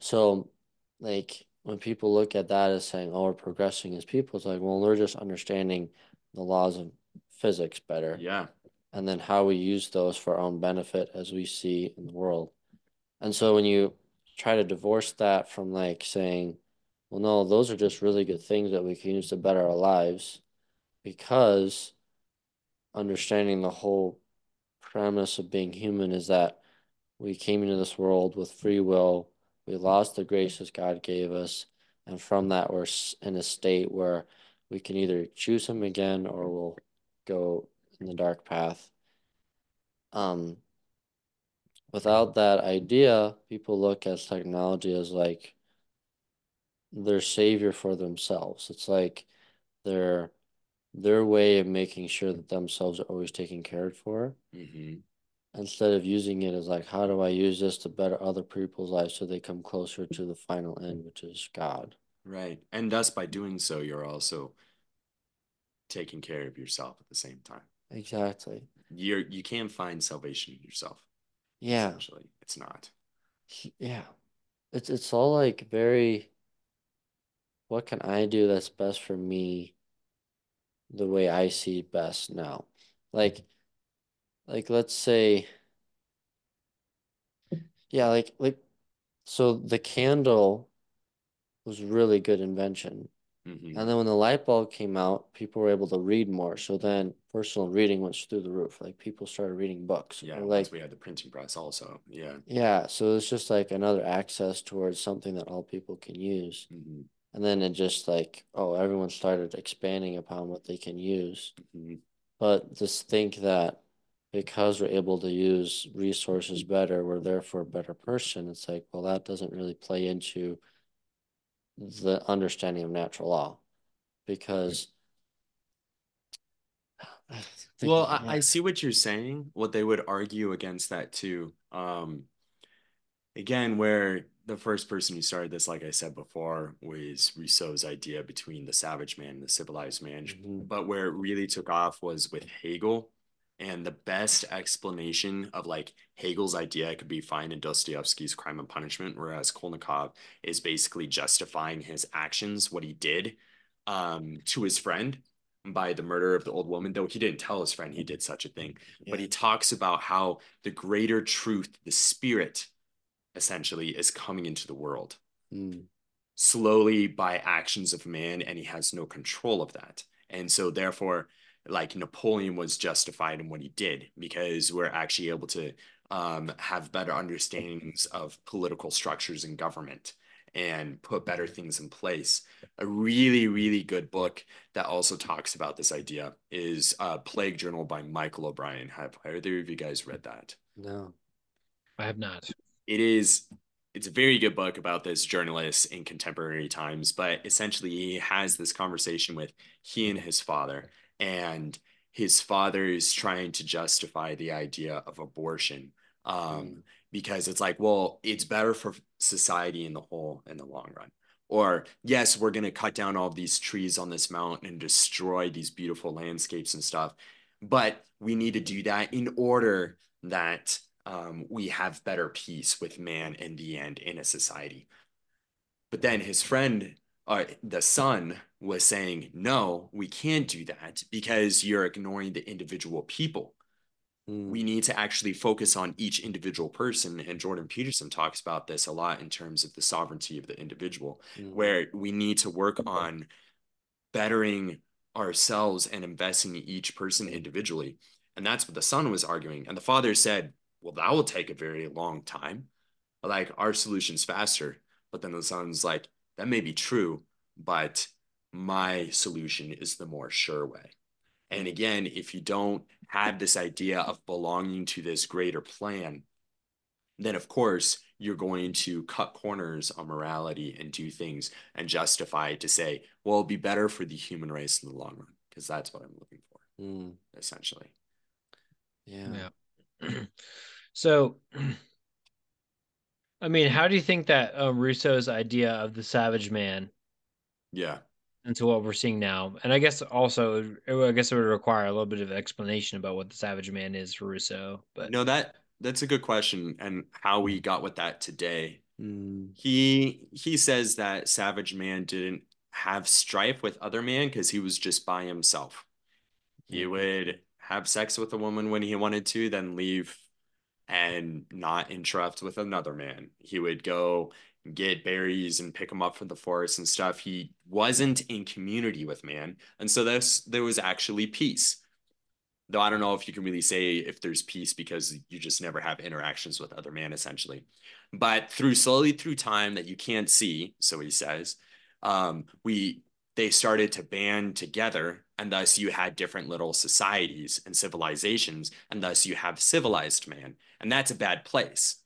So, like, when people look at that as saying, oh, we're progressing as people, it's like, well, they're just understanding the laws of physics better. Yeah. And then how we use those for our own benefit as we see in the world. And so when you try to divorce that from like saying, well, no, those are just really good things that we can use to better our lives because understanding the whole premise of being human is that we came into this world with free will, we lost the graces God gave us, and from that, we're in a state where we can either choose Him again or we'll go in the dark path. Um, without that idea, people look at technology as like their savior for themselves. It's like their their way of making sure that themselves are always taken care for hmm instead of using it as like how do I use this to better other people's lives so they come closer to the final end, which is God. Right. And thus, by doing so, you're also taking care of yourself at the same time. Exactly. You're you can't find salvation in yourself. Yeah. Essentially, it's not. Yeah. It's it's all like very what can I do that's best for me the way I see best now. Like like let's say yeah, like like so the candle was really good invention. Mhm. And then when the light bulb came out, people were able to read more. So then personal reading went through the roof. Like people started reading books. Yeah. Like we had the printing press, also. Yeah. yeah, so it's just like another access towards something that all people can use. hmm And then it just like, oh, everyone started expanding upon what they can use. hmm But just think that because we're able to use resources better, we're therefore a better person. It's like, well, that doesn't really play into the understanding of natural law because Well. I, I see what you're saying. What they would argue against that too. Um, again, where the first person who started this, like I said before, was Rousseau's idea between the savage man and the civilized man. Mhm. But where it really took off was with Hegel. And the best explanation of like Hegel's idea could be found in Dostoevsky's Crime and Punishment, where Raskolnikov is basically justifying his actions, what he did um, to his friend by the murder of the old woman, though he didn't tell his friend he did such a thing. But he talks about how the greater truth, the spirit, essentially, is coming into the world Mm. slowly by actions of man, and he has no control of that. And so, therefore, like Napoleon was justified in what he did because we're actually able to um, have better understandings of political structures and government and put better things in place. A really, really good book that also talks about this idea is uh, Plague Journal by Michael O'Brien. Have either of you guys read that? No. I have not. it is it's a very good book about this journalist in contemporary times but essentially he has this conversation with he and his father and his father is trying to justify the idea of abortion um, Mm. because it's like well it's better for society in the whole in the long run or yes we're going to cut down all these trees on this mountain and destroy these beautiful landscapes and stuff but we need to do that in order that um, we have better peace with man in the end in a society. But then his friend, uh, the son, was saying, no, we can't do that because you're ignoring the individual people. Mm. We need to actually focus on each individual person. And Jordan Peterson talks about this a lot in terms of the sovereignty of the individual, Mm. where we need to work on bettering ourselves and investing in each person individually. And that's what the son was arguing. And the father said, Well, that will take a very long time. Like our solution's faster. But then the son's like, that may be true, but my solution is the more sure way. And again, if you don't have this idea of belonging to this greater plan, then of course you're going to cut corners on morality and do things and justify it to say, well, it'll be better for the human race in the long run, because that's what I'm looking for, Mm, essentially. yeah. Yeah. so, I mean, how do you think that um, Rousseau's idea of the savage man Yeah. into what we're seeing now? And I guess also, it I guess it would require a little bit of explanation about what the savage man is for Rousseau. But No, that that's a good question and how we got with that today. Mm, He he says that Savage Man didn't have strife with other man because he was just by himself. He Mhm. would have sex with a woman when he wanted to, then leave and not interrupt with another man. He would go get berries and pick them up from the forest and stuff. He wasn't in community with man. And so this there was actually peace. Though I don't know if you can really say if there's peace because you just never have interactions with other man essentially. But through slowly through time that you can't see, so he says, um, we they started to band together and thus you had different little societies and civilizations and thus you have civilized man and that's a bad place.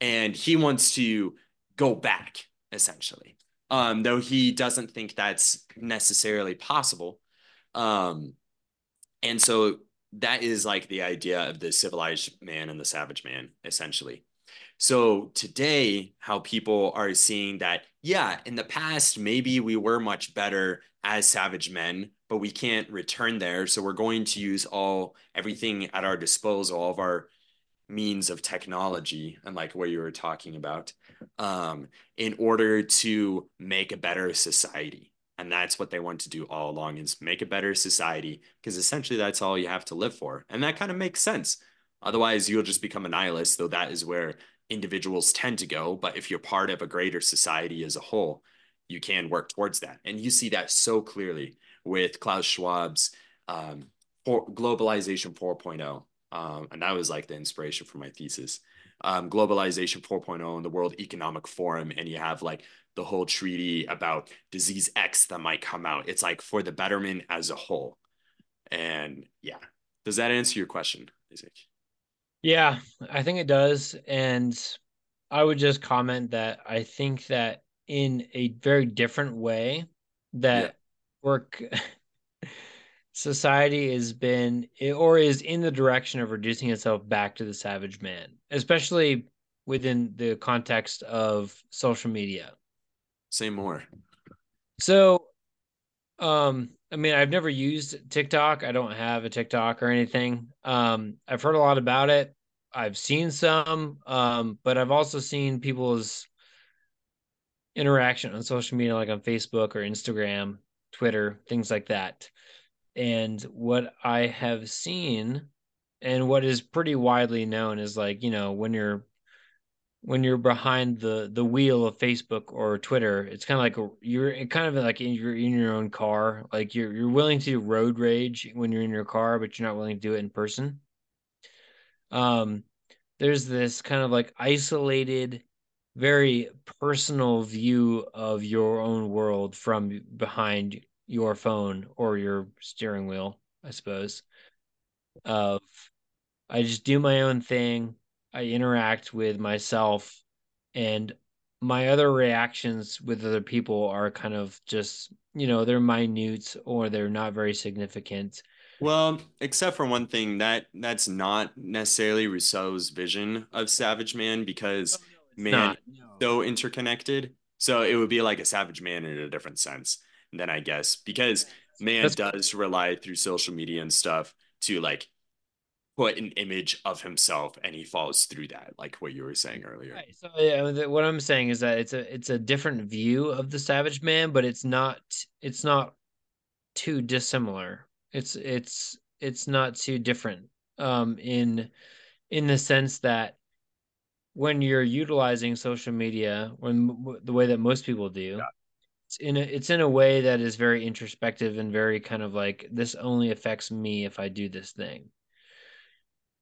And he wants to go back essentially um, though he doesn't think that's necessarily possible. Um, and so that is like the idea of the civilized man and the savage man essentially. So today, how people are seeing that, yeah, in the past, maybe we were much better as savage men, but we can't return there. So we're going to use all everything at our disposal, all of our means of technology, and like what you were talking about, um, in order to make a better society. And that's what they want to do all along is make a better society, because essentially that's all you have to live for. And that kind of makes sense. Otherwise, you'll just become a nihilist, though that is where individuals tend to go. But if you're part of a greater society as a whole, you can work towards that. And you see that so clearly with Klaus Schwab's um, globalization 4.0. Um, and that was like the inspiration for my thesis. Um, globalization 4.0 and the World Economic Forum. And you have like the whole treaty about disease X that might come out. It's like for the betterment as a whole. And yeah, does that answer your question, Isaac? Yeah, I think it does. And I would just comment that I think that in a very different way that work society has been or is in the direction of reducing itself back to the savage man, especially within the context of social media. Say more. So, um, I mean, I've never used TikTok. I don't have a TikTok or anything. Um, I've heard a lot about it. I've seen some, um, but I've also seen people's interaction on social media, like on Facebook or Instagram, Twitter, things like that. And what I have seen and what is pretty widely known is like, you know, when you're when you're behind the the wheel of Facebook or Twitter, it's kind of like you're kind of like in, you're in your own car. Like you're you're willing to road rage when you're in your car, but you're not willing to do it in person. Um, there's this kind of like isolated, very personal view of your own world from behind your phone or your steering wheel, I suppose. Of I just do my own thing. I interact with myself and my other reactions with other people are kind of just, you know, they're minute or they're not very significant. Well, except for one thing, that that's not necessarily Rousseau's vision of Savage Man because oh, man not, no. so interconnected. So it would be like a savage man in a different sense than I guess because man That's- does rely through social media and stuff to like put an image of himself and he falls through that, like what you were saying earlier. Right. So yeah, what I'm saying is that it's a it's a different view of the Savage Man, but it's not it's not too dissimilar. It's it's it's not too different um in in the sense that when you're utilizing social media when the way that most people do it's in a it's in a way that is very introspective and very kind of like this only affects me if I do this thing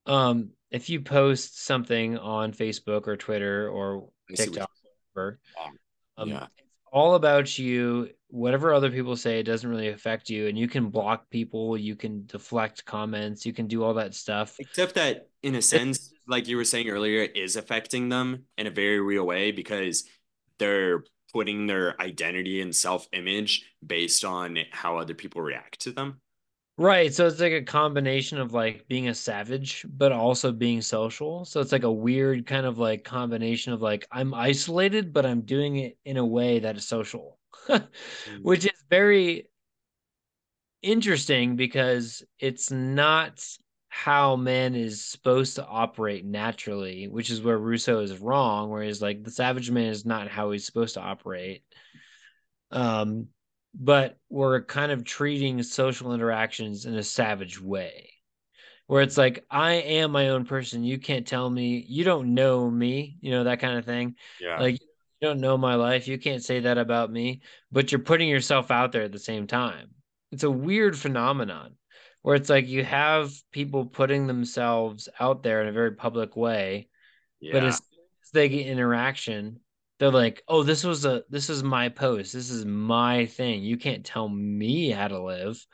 um if you post something on Facebook or Twitter or I see what TikTok or whatever, Um, Yeah. It's all about you. Whatever other people say, it doesn't really affect you. And you can block people, you can deflect comments, you can do all that stuff. Except that, in a sense, like you were saying earlier, it is affecting them in a very real way because they're putting their identity and self-image based on how other people react to them. Right. So it's like a combination of like being a savage, but also being social. So it's like a weird kind of like combination of like I'm isolated, but I'm doing it in a way that is social, which is very interesting because it's not how man is supposed to operate naturally, which is where Rousseau is wrong, where he's like the savage man is not how he's supposed to operate. Um, but we're kind of treating social interactions in a savage way where it's like i am my own person. You can't tell me. You don't know me you know that kind of thing. Yeah. like you don't know my life. You can't say that about me but you're putting yourself out there at the same time. It's a weird phenomenon where it's like you have people putting themselves out there in a very public way yeah. but as soon as they get interaction they're like, "Oh, this was a this is my post. This is my thing. You can't tell me how to live."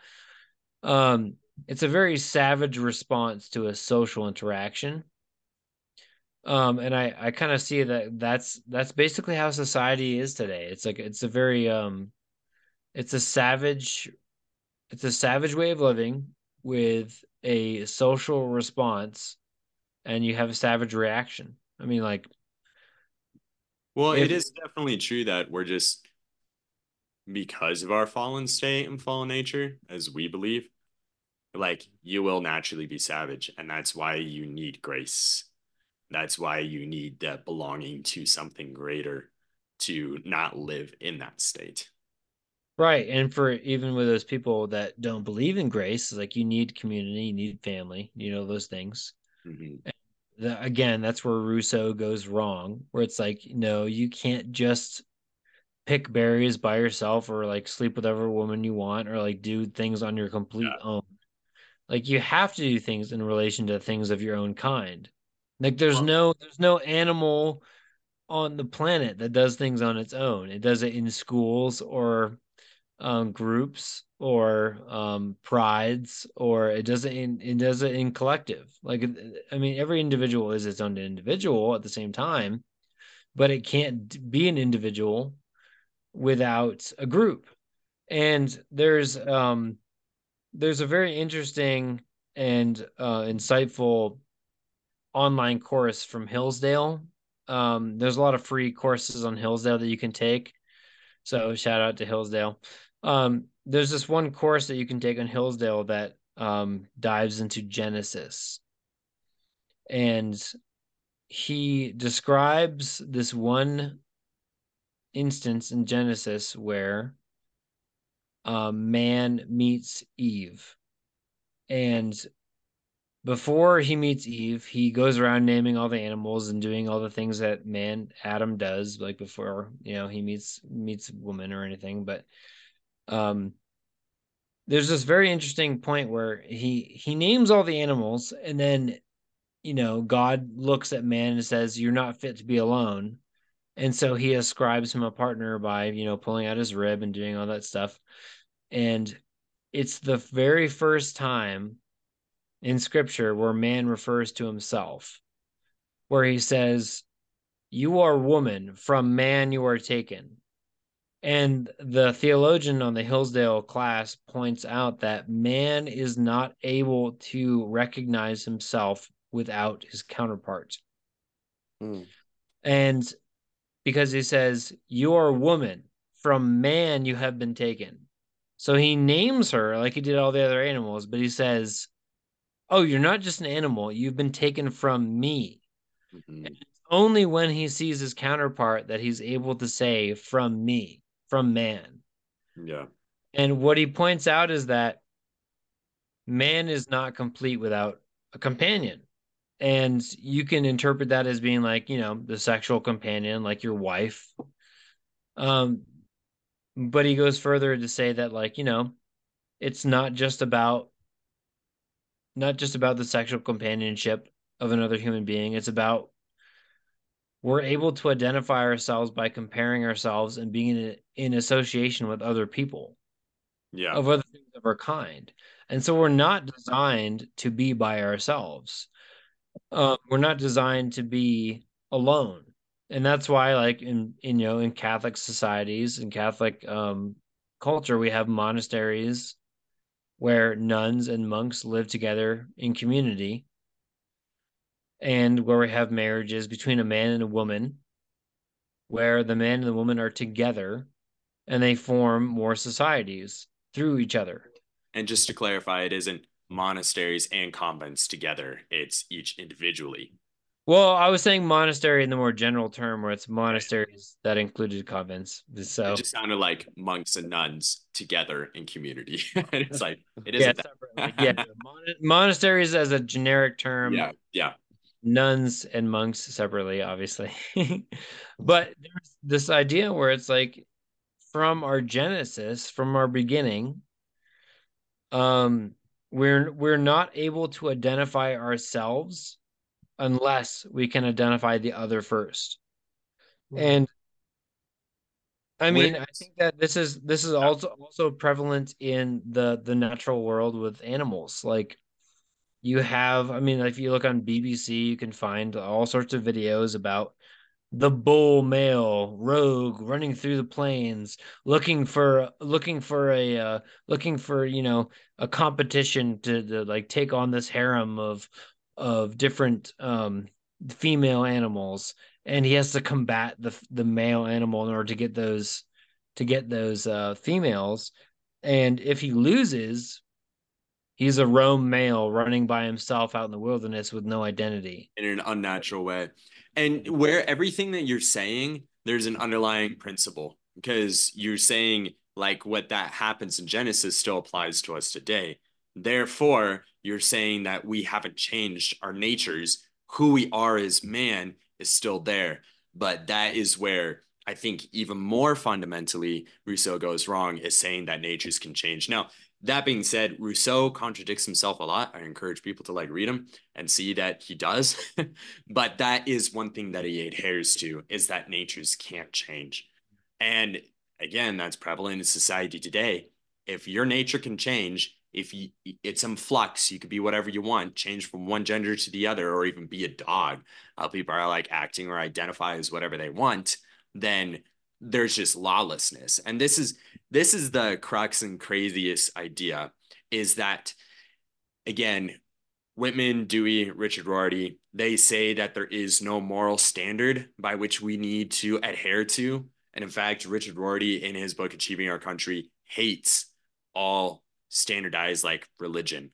Um, it's a very savage response to a social interaction. Um, and I I kind of see that that's that's basically how society is today. It's like it's a very um it's a savage it's a savage way of living with a social response and you have a savage reaction. I mean like Well, if- it is definitely true that we're just because of our fallen state and fallen nature, as we believe, like you will naturally be savage, and that's why you need grace. That's why you need that belonging to something greater to not live in that state. Right. And for even with those people that don't believe in grace, like you need community, you need family, you know, those things. Mhm. The, again, that's where Rousseau goes wrong, where it's like, no, you can't just pick berries by yourself or like sleep with every woman you want or like do things on your complete Yeah. own. Like you have to do things in relation to things of your own kind. Like there's Well- no there's no animal on the planet that does things on its own. It does it in schools or um, groups or um, prides, or it doesn't it does it in collective. Like I mean, every individual is its own individual at the same time, but it can't be an individual without a group. And there's um, there's a very interesting and uh, insightful online course from Hillsdale. Um, there's a lot of free courses on Hillsdale that you can take. So shout out to Hillsdale. Um, there's this one course that you can take on Hillsdale that um, dives into Genesis. And he describes this one instance in Genesis where um, man meets Eve. And before he meets Eve, he goes around naming all the animals and doing all the things that man Adam does, like before you know he meets meets woman or anything. But um, there's this very interesting point where he he names all the animals, and then you know God looks at man and says, "You're not fit to be alone," and so he ascribes him a partner by you know pulling out his rib and doing all that stuff, and it's the very first time in scripture where man refers to himself, where he says, You are woman, from man you are taken. And the theologian on the Hillsdale class points out that man is not able to recognize himself without his counterpart. Hmm. And because he says, You are woman, from man you have been taken. So he names her like he did all the other animals, but he says, Oh, you're not just an animal. You've been taken from me. Mhm. Only when he sees his counterpart that he's able to say, from me, from man. Yeah. And what he points out is that man is not complete without a companion. And you can interpret that as being like, you know, the sexual companion, like your wife. Um, but he goes further to say that, like, you know, it's not just about not just about the sexual companionship of another human being. It's about we're able to identify ourselves by comparing ourselves and being in, in association with other people Yeah. of other things of our kind. And so we're not designed to be by ourselves. Um, we're not designed to be alone. And that's why, like in, in you know, in Catholic societies in Catholic um, culture, we have monasteries where nuns and monks live together in community, and where we have marriages between a man and a woman, where the man and the woman are together, and they form more societies through each other. And just to clarify, it isn't monasteries and convents together, it's each individually. Well, I was saying monastery in the more general term, where it's monasteries that included convents. So It just sounded like monks and nuns together in community. it's like, it yeah, isn't that. yeah, mon- monasteries as a generic term. Yeah. Yeah. Nuns and monks separately, obviously. but there's this idea where it's like from our genesis, from our beginning, um, we're we're not able to identify ourselves unless we can identify the other first. And I mean, I think that this is this is also also prevalent in the the natural world with animals. Like you have, I mean, if you look on BBC, you can find all sorts of videos about the bull male rogue running through the plains looking for looking for a uh, looking for you know a competition to, to like take on this harem of of different um female animals. And he has to combat the the male animal in order to get those to get those uh females. And if he loses he's a roam male running by himself out in the wilderness with no identity in an unnatural way. And where everything that you're saying, there's an underlying principle because you're saying like what that happens in Genesis still applies to us today. Therefore, you're saying that we haven't changed our natures. Who we are as man is still there. But that is where I think even more fundamentally Rousseau goes wrong is saying that natures can change. Now, that being said, Rousseau contradicts himself a lot. I encourage people to like read him and see that he does. but that is one thing that he adheres to is that natures can't change. And again, that's prevalent in society today. If your nature can change, if you it's in flux, you could be whatever you want, change from one gender to the other, or even be a dog. Uh, people are like acting or identify as whatever they want, then there's just lawlessness. And this is this is the crux and craziest idea is that again whitman dewey richard rorty they say that there is no moral standard by which we need to adhere to. And in fact richard rorty in his book achieving our country hates all standardized like religion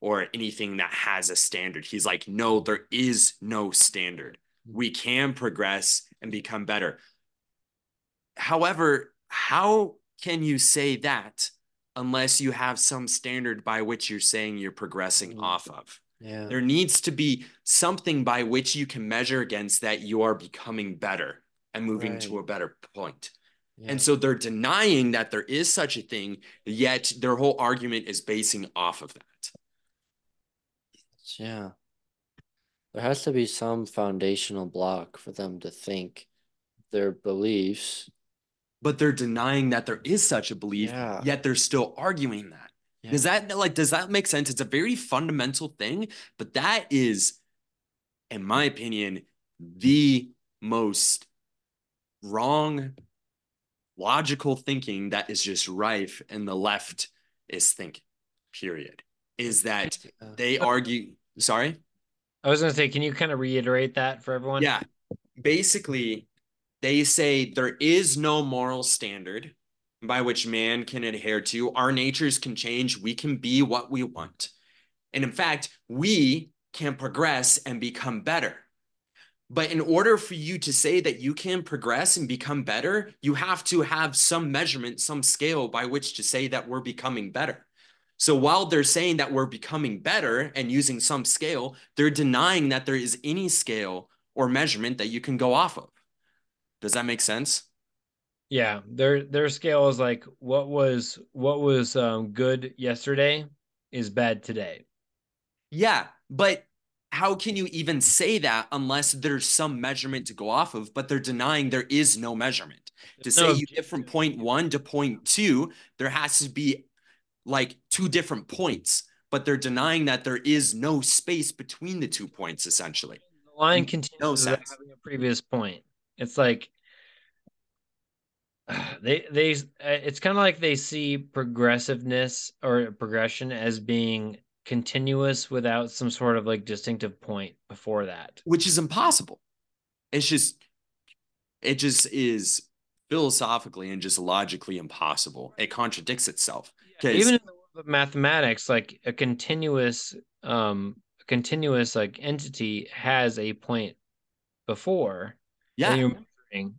or anything that has a standard. He's like no there is no standard. We can progress and become better. However how can you say that unless you have some standard by which you're saying you're progressing Mhm. off of? Yeah. There needs to be something by which you can measure against that you are becoming better and moving to a better point. Yeah. And so they're denying that there is such a thing, yet their whole argument is basing off of that. Yeah. There has to be some foundational block for them to think their beliefs. But they're denying that there is such a belief, Yeah. yet they're still arguing that. Yeah. Does that like does that make sense? It's a very fundamental thing, but that is, in my opinion, the most wrong logical thinking that is just rife in the left is thinking, period. Is that uh, they argue, sorry? I was going to say, can you kind of reiterate that for everyone? Yeah. Basically, they say there is no moral standard by which man can adhere to. Our natures can change. We can be what we want. And in fact, we can progress and become better. But in order for you to say that you can progress and become better, you have to have some measurement, some scale by which to say that we're becoming better. So while they're saying that we're becoming better and using some scale, they're denying that there is any scale or measurement that you can go off of. Does that make sense? Yeah, their their scale is like what was what was um, good yesterday is bad today. Yeah, but how can you even say that unless there's some measurement to go off of? But they're denying there is no measurement. To No say you get from point one to point two, there has to be like two different points, but they're denying that there is no space between the two points, essentially. The line continues no sense. having a previous point. It's like they they uh, it's kind of like they see progressiveness or progression as being continuous without some sort of like distinctive point before that. Which is impossible. It's just it just is philosophically and just logically impossible. It contradicts itself. 'Cause- Even in the world of mathematics, like a continuous um a continuous like entity has a point before Yeah. you're measuring.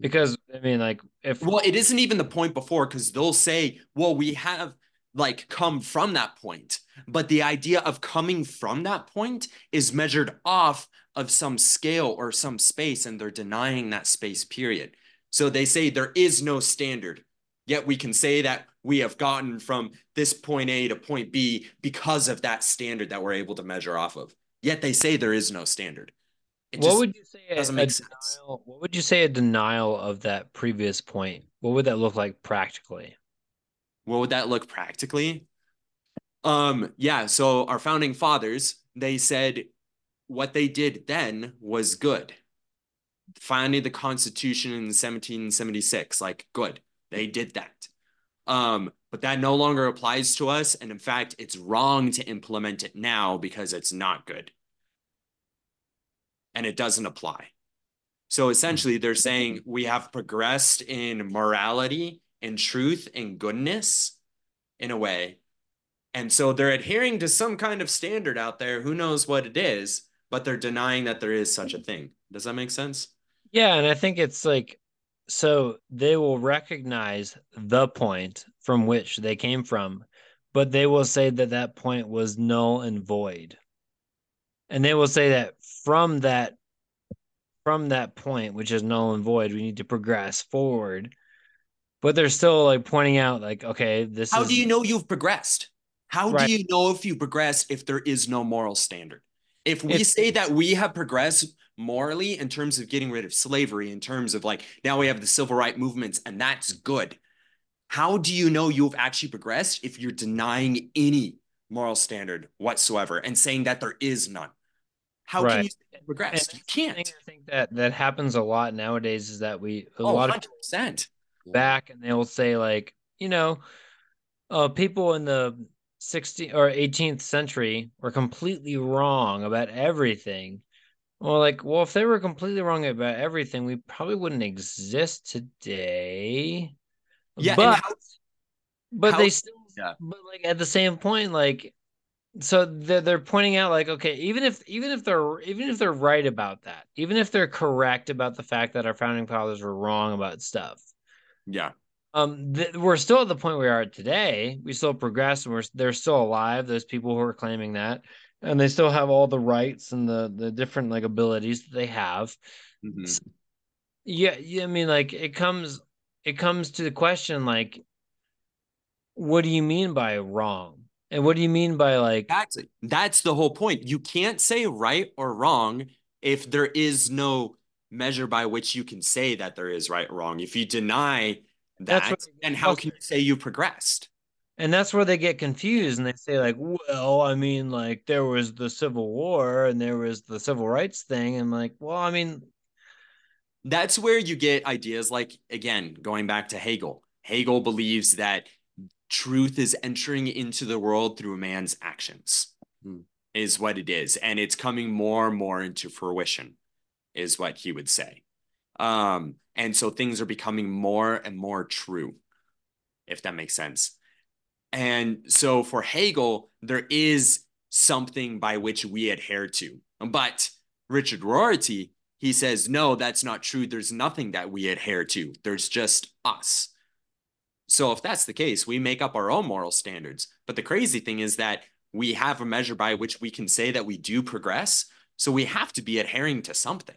Because I mean, like if Well, it isn't even the point before because they'll say, well, we have like come from that point. But the idea of coming from that point is measured off of some scale or some space, and they're denying that space period. So they say there is no standard. Yet we can say that we have gotten from this point A to point B because of that standard that we're able to measure off of. Yet they say there is no standard. It what would you say a, doesn't a make sense. denial, what would you say a denial of that previous point? What would that look like practically? what would that look practically? Um, yeah, so our founding fathers, they said what they did then was good. Finding the Constitution in 1776, like good. They did that. Um, but that no longer applies to us. And in fact, it's wrong to implement it now because it's not good. And it doesn't apply. So essentially, they're saying we have progressed in morality and truth and goodness in a way. And so they're adhering to some kind of standard out there. Who knows what it is, but they're denying that there is such a thing. Does that make sense? Yeah, and I think it's like so they will recognize the point from which they came from, but they will say that that point was null and void. And they will say that from that from that point which is null and void, we need to progress forward. But they're still like pointing out like okay, this How is do you know you've progressed? How Right. do you know if you progress if there is no moral standard? If we It's- say that we have progressed morally in terms of getting rid of slavery, in terms of like now we have the civil right movements, and that's good. How do you know you've actually progressed if you're denying any moral standard whatsoever and saying that there is none? How can Right. you say you progressed? And You that's the thing can't. I think that that happens a lot nowadays is that we a Oh, lot of 100%. back and they will say like you know uh people in the 16th or 18th century were completely wrong about everything well like well if they were completely wrong about everything we probably wouldn't exist today Yeah, but how- but how- they still Yeah. but like at the same point like so they're, they're pointing out like okay even if even if they're even if they're right about that even if they're correct about the fact that our founding fathers were wrong about stuff Yeah. um th- we're still at the point we are today we still progress and we're they're still alive those people who are claiming that and they still have all the rights and the the different like abilities that they have Mhm. yeah, yeah i mean like it comes it comes to the question like what do you mean by wrong and what do you mean by like Exactly. That's the whole point. You can't say right or wrong if there is no measure by which you can say that there is right or wrong. If you deny That's that, what- then how can you say you progressed? and that's where they get confused and they say like well i mean like there was the civil war and there was the civil rights thing and like well i mean That's where you get ideas like, again, going back to Hegel. Hegel believes that truth is entering into the world through man's actions, Hmm. is what it is. And it's coming more and more into fruition, is what he would say. Um, and so things are becoming more and more true, if that makes sense. And so for Hegel, there is something by which we adhere to. But Richard Rorty, he says, no, that's not true. There's nothing that we adhere to. There's just us. So if that's the case, we make up our own moral standards. But the crazy thing is that we have a measure by which we can say that we do progress. So we have to be adhering to something.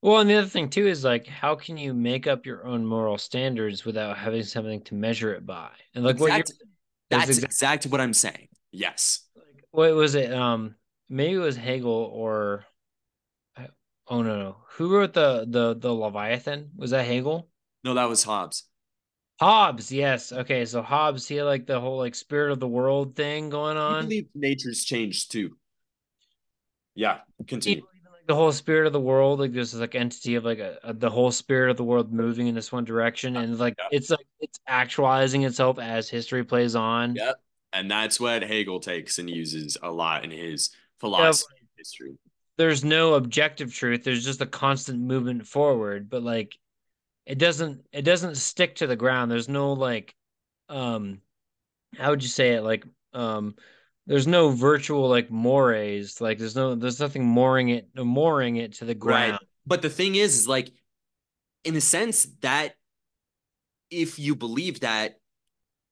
well and the other thing too is like how can you make up your own moral standards without having something to measure it by and like what you're That's exactly exactly what I'm saying. Yes. like what was it um maybe it was Hegel or oh no, no. Who wrote the the the Leviathan? Was that Hegel? No, that was Hobbes. Hobbes, yes. Okay, so Hobbes, he had like the whole like spirit of the world thing going I on. believe nature's changed too. Yeah, continue. like the whole spirit of the world, like there's this like entity of like a, a- the whole spirit of the world moving in this one direction, and like Yeah. it's like it's actualizing itself as history plays on. Yep. And that's what Hegel takes and uses a lot in his philosophy of history. there's no objective truth there's just a constant movement forward but like it doesn't it doesn't stick to the ground. There's no like um how would you say it? Like um there's no virtual like mores. Like there's no there's nothing mooring it mooring it to the ground. But the thing is, is like, in a sense, that if you believe that,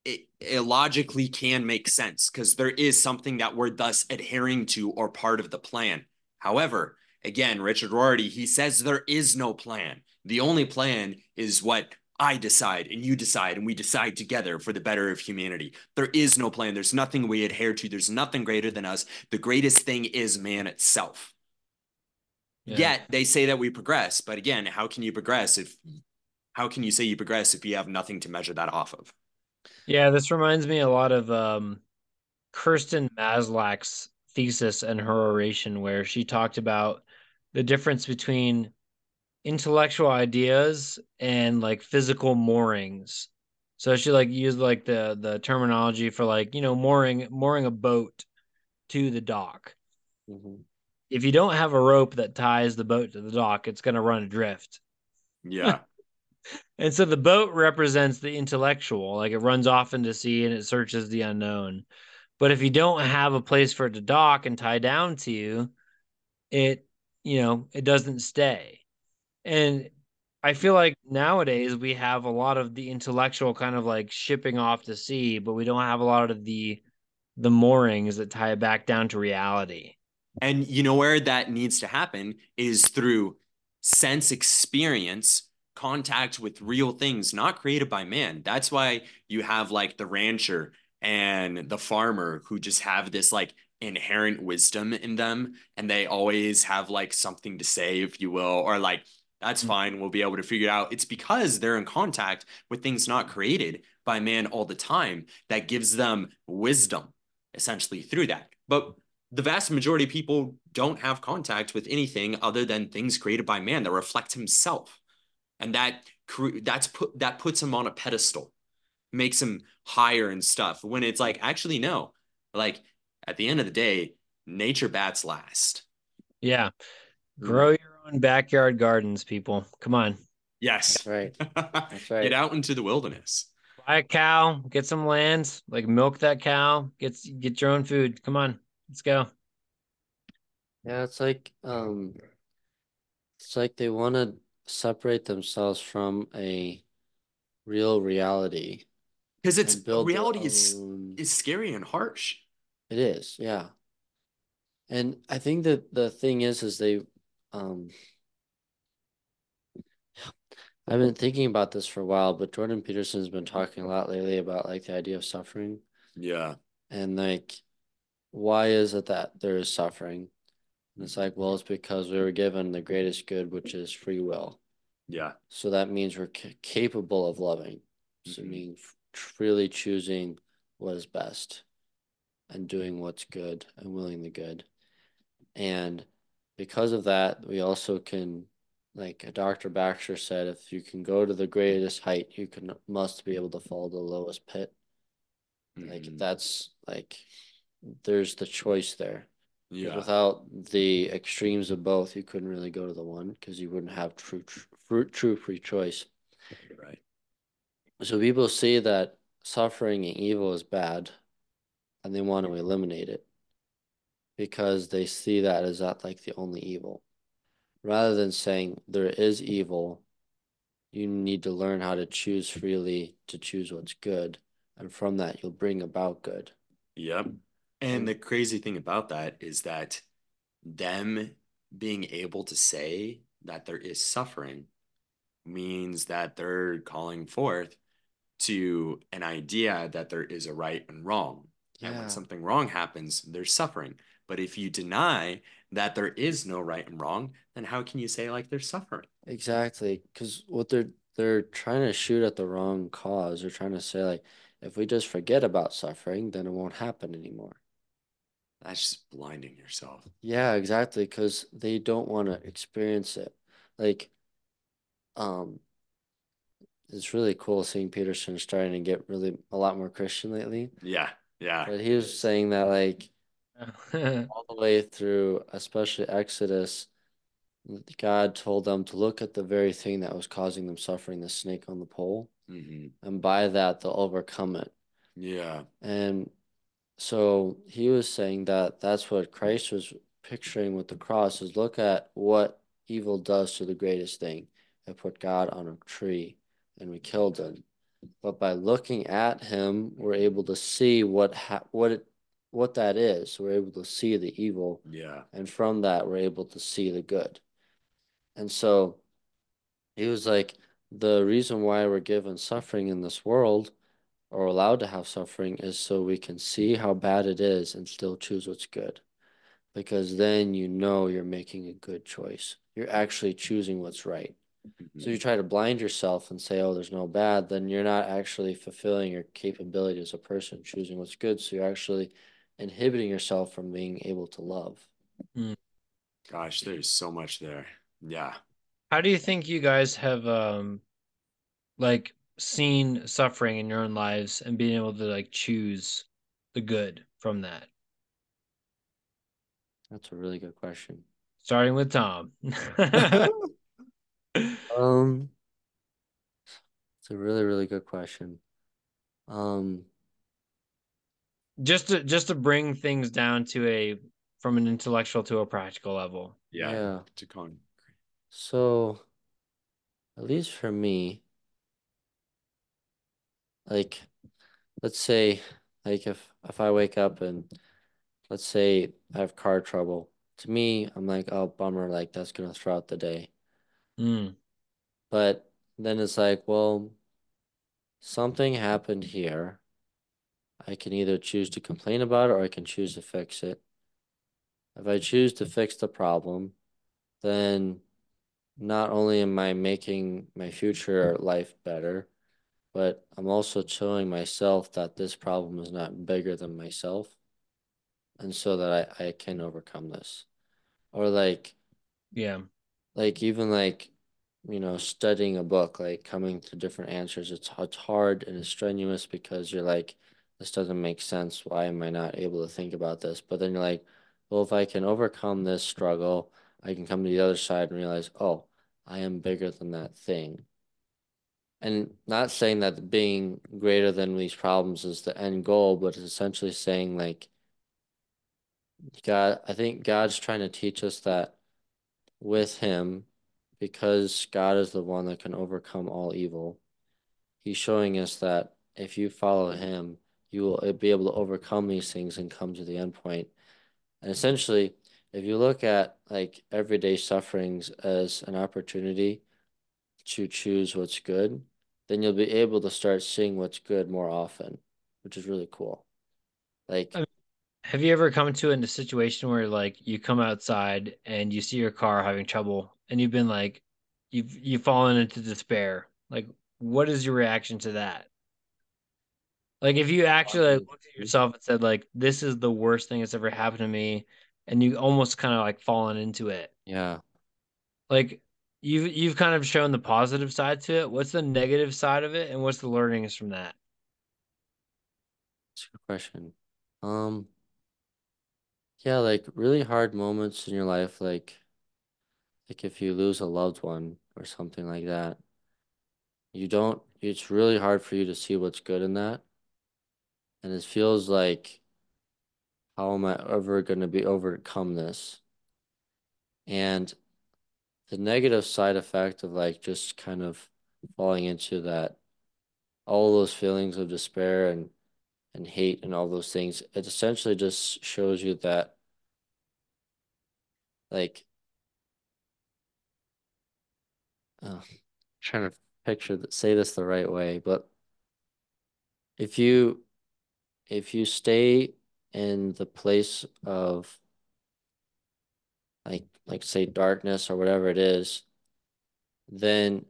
it, it logically can make sense because there is something that we're thus adhering to or part of the plan. However, again, Richard Rorty, he says there is no plan. The only plan is what I decide and you decide, and we decide together for the better of humanity. There is no plan. There's nothing we adhere to. There's nothing greater than us. The greatest thing is man itself. Yeah. Yet they say that we progress. But again, how can you progress if how can you say you progress if you have nothing to measure that off of? Yeah, this reminds me a lot of um, Kirsten Maslach's thesis and her oration, where she talked about the difference between intellectual ideas and like physical moorings. So she like used like the the terminology for like you know mooring mooring a boat to the dock. Mhm. If you don't have a rope that ties the boat to the dock, it's going to run adrift. Yeah. And so the boat represents the intellectual, like it runs off into sea and it searches the unknown. But if you don't have a place for it to dock and tie down to, you, it, you know, it doesn't stay. And I feel like nowadays we have a lot of the intellectual kind of like shipping off to sea, but we don't have a lot of the the moorings that tie it back down to reality. And you know where that needs to happen is through sense experience, contact with real things not created by man. That's why you have like the rancher and the farmer who just have this like inherent wisdom in them and they always have like something to say, if you will, or like, that's Mhm. fine, we'll be able to figure it out. It's because they're in contact with things not created by man all the time that gives them wisdom essentially through that. But the vast majority of people don't have contact with anything other than things created by man that reflect himself and that that's put that puts him on a pedestal makes him higher and stuff when it's like actually no like at the end of the day nature bats last Yeah. Grow your own backyard gardens, people. Come on. yes That's right. That's right. get out into the wilderness buy a cow, get some land, like milk that cow, get get your own food. Come on, let's go. Yeah, it's like um it's like they want to separate themselves from a real reality because it's and reality is own- is scary and harsh It is, yeah. And I think that the thing is, is they, um, I've been thinking about this for a while, but Jordan Peterson's been talking a lot lately about like the idea of suffering yeah and like, why is it that there is suffering? And it's like, well, it's because we were given the greatest good, which is free will. yeah So that means we're ca- capable of loving. So Mhm. freely choosing what is best and doing what's good and willing the good. And because of that, we also can, like Dr. Baxter said, if you can go to the greatest height, you can must be able to fall to the lowest pit. Like Mhm. that's like there's the choice there. yeah Without the extremes of both, you couldn't really go to the one because you wouldn't have true, true, true free choice. right So people see that suffering and evil is bad and they want to eliminate it because they see that as not like the only evil. Rather than saying there is evil, you need to learn how to choose freely to choose what's good. And from that, you'll bring about good. Yep. And the crazy thing about that is that them being able to say that there is suffering means that they're calling forth to an idea that there is a right and wrong. And Yeah. when something wrong happens, there's suffering. But if you deny that there is no right and wrong, then how can you say like they're suffering? Exactly, because what they're they're trying to shoot at the wrong cause. They're trying to say like, if we just forget about suffering, then it won't happen anymore. That's just blinding yourself. Yeah, exactly, because they don't want to experience it. Like, um, it's really cool seeing Peterson starting to get really a lot more Christian lately. Yeah. Yeah. But he was saying that like all the way through, especially Exodus, God told them to look at the very thing that was causing them suffering, the snake on the pole, hmm and by that they'll overcome it. Yeah. And so he was saying that that's what Christ was picturing with the cross is look at what evil does to the greatest thing. It put God on a tree and we killed him. But by looking at him, we're able to see what ha what it what that is. We're able to see the evil, Yeah. and from that we're able to see the good. And so he was like, the reason why we're given suffering in this world or allowed to have suffering is so we can see how bad it is and still choose what's good. Because then you know you're making a good choice. You're actually choosing what's right. Mhm. So you try to blind yourself and say, oh, there's no bad, then you're not actually fulfilling your capability as a person, choosing what's good. So you're actually inhibiting yourself from being able to love. Gosh, there's so much there. Yeah. How do you think you guys have um like seen suffering in your own lives and being able to like choose the good from that? That's a really good question. Starting with Tom. Um, it's a really, really good question. Um, just to just to bring things down to a from an intellectual to a practical level. Yeah. yeah. To con. So, at least for me, like, let's say, like if if I wake up and let's say I have car trouble, to me, I'm like, oh, bummer, like that's gonna throw out the day. Mm, But then it's like, well, something happened here. I can either choose to complain about it or I can choose to fix it. If I choose to fix the problem, then not only am I making my future life better, but I'm also showing myself that this problem is not bigger than myself. And so that I, I can overcome this. Or like yeah. like even like you know studying a book like coming to different answers it's it's hard and it's strenuous because you're like this doesn't make sense why am I not able to think about this but then you're like well if I can overcome this struggle I can come to the other side and realize oh I am bigger than that thing and not saying that being greater than these problems is the end goal but it's essentially saying like God I think God's trying to teach us that with him because God is the one that can overcome all evil. He's showing us that if you follow him, you will uh, be able to overcome these things and come to the end point. And essentially, if you look at like everyday sufferings as an opportunity to choose what's good, then you'll be able to start seeing what's good more often, which is really cool. Like, Have you ever come to in a situation where like you come outside and you see your car having trouble and you've been like you've you've fallen into despair? Like what is your reaction to that? Like if you actually like, looked at yourself and said like this is the worst thing that's ever happened to me and you almost kind of like fallen into it. yeah, Like you've you've kind of shown the positive side to it. What's the negative side of it and what's the learnings from that? it's a good question. Um, yeah, like really hard moments in your life, like like if you lose a loved one or something like that, you don't, it's really hard for you to see what's good in that. And it feels like, how am I ever going to be overcome this? And the negative side effect of like just kind of falling into that, all those feelings of despair and and hate and all those things, it essentially just shows you that like uh, trying to picture that say this the right way, but if you if you stay in the place of like like say darkness or whatever it is, then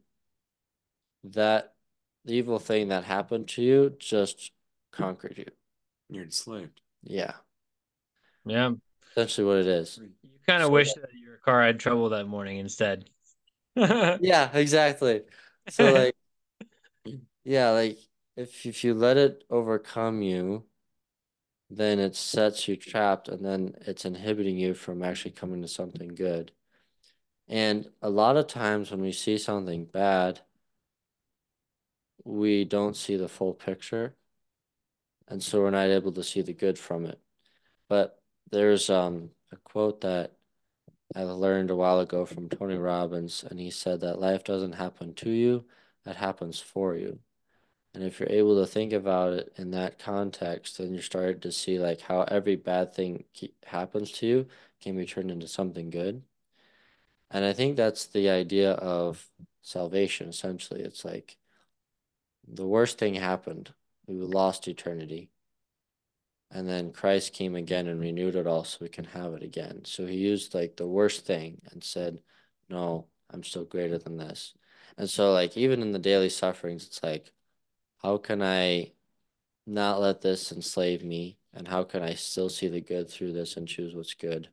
that evil thing that happened to you just conquered you. You're enslaved. Yeah. Yeah. Essentially what it is. You kind of So- wish that your car had trouble that morning instead. Yeah, exactly. So like yeah, like if if you let it overcome you, then it sets you trapped and then it's inhibiting you from actually coming to something good. And a lot of times when we see something bad, we don't see the full picture. And so we're not able to see the good from it. But there's um a quote that I learned a while ago from Tony Robbins, and he said that life doesn't happen to you, it happens for you. And if you're able to think about it in that context, then you're starting to see like how every bad thing happens to you can be turned into something good. And I think that's the idea of salvation, essentially. It's like the worst thing happened. We lost eternity. And then Christ came again and renewed it all so we can have it again. So he used like the worst thing and said, No, I'm still greater than this. And so, like, even in the daily sufferings, it's like, how can I not let this enslave me? And how can I still see the good through this and choose what's good?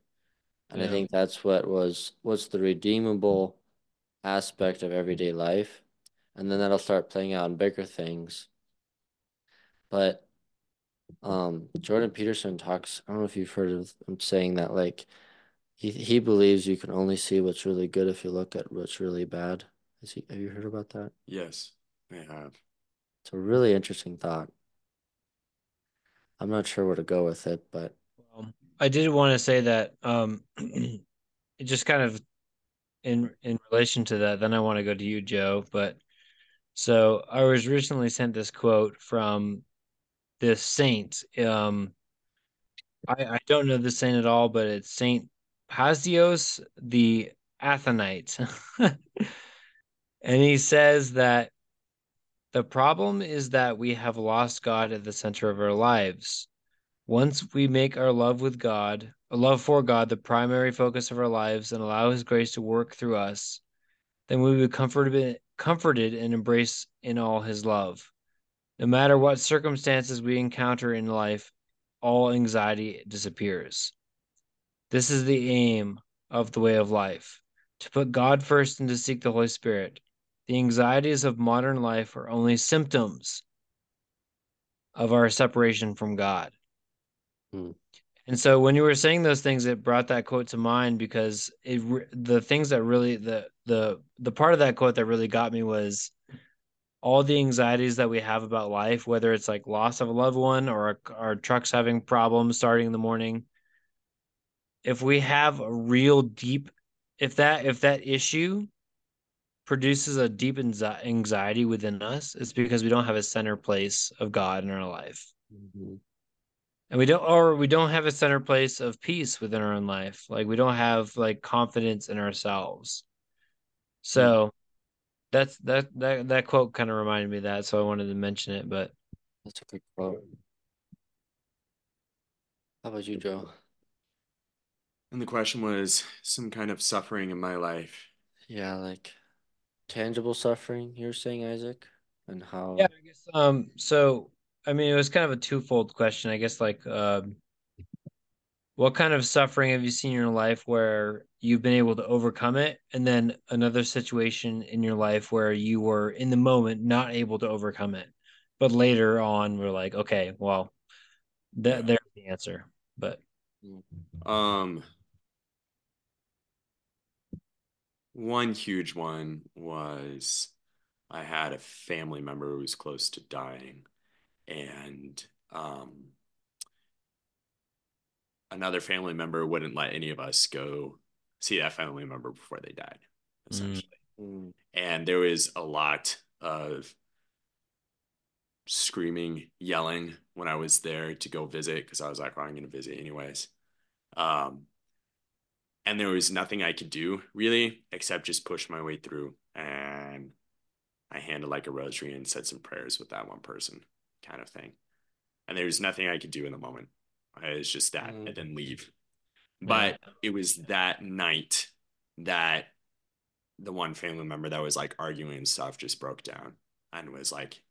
And I think that's what was what's the redeemable aspect of everyday life. And then that'll start playing out in bigger things. But um Jordan Peterson talks, I don't know if you've heard of him saying that like he he believes you can only see what's really good if you look at what's really bad. Has he, have you heard about that? Yes, I have. It's a really interesting thought. I'm not sure where to go with it, but Um, I did want to say that um, just kind of in in relation to that. Then I want to go to you, Joe. But so I was recently sent this quote from this saint. Um, I I don't know the saint at all, but it's Saint Paisios the Athonite. and he says that the problem is that we have lost God at the center of our lives. Once we make our love with God, a love for God, the primary focus of our lives and allow His grace to work through us, then we will be comforted, comforted and embrace in all His love. No matter what circumstances we encounter in life, all anxiety disappears. This is the aim of the way of life to put God first and to seek the Holy Spirit. The anxieties of modern life are only symptoms of our separation from God. Hmm. And so when you were saying those things, it brought that quote to mind because it the things that really the the the part of that quote that really got me was all the anxieties that we have about life, whether it's like loss of a loved one or our, our trucks having problems starting in the morning. If we have a real deep, if that if that issue produces a deep anxiety within us, it's because we don't have a center place of God in our life mm-hmm. and we don't or we don't have a center place of peace within our own life like we don't have like confidence in ourselves so mm-hmm. that's that that that quote kind of reminded me of that so i wanted to mention it but that's a good quote. How about you, Joe? And the question was some kind of suffering in my life. Yeah, like tangible suffering, you're saying, Isaac? And how yeah i guess um so i mean it was kind of a twofold question i guess like um what kind of suffering have you seen in your life where you've been able to overcome it and then another situation in your life where you were in the moment not able to overcome it but later on we're like okay well that Yeah. there's the answer but Um, one huge one was I had a family member who was close to dying, and um, another family member wouldn't let any of us go see that family member before they died, essentially. Mm, And there was a lot of screaming, yelling when I was there to go visit because I was like, well, I'm going to visit anyways. Um, and there was nothing I could do really except just push my way through. And I handed like a rosary and said some prayers with that one person kind of thing. and there was nothing I could do in the moment. It was just that Mm. and then leave. But Yeah. it was that night that the one family member that was like arguing and stuff just broke down and was like,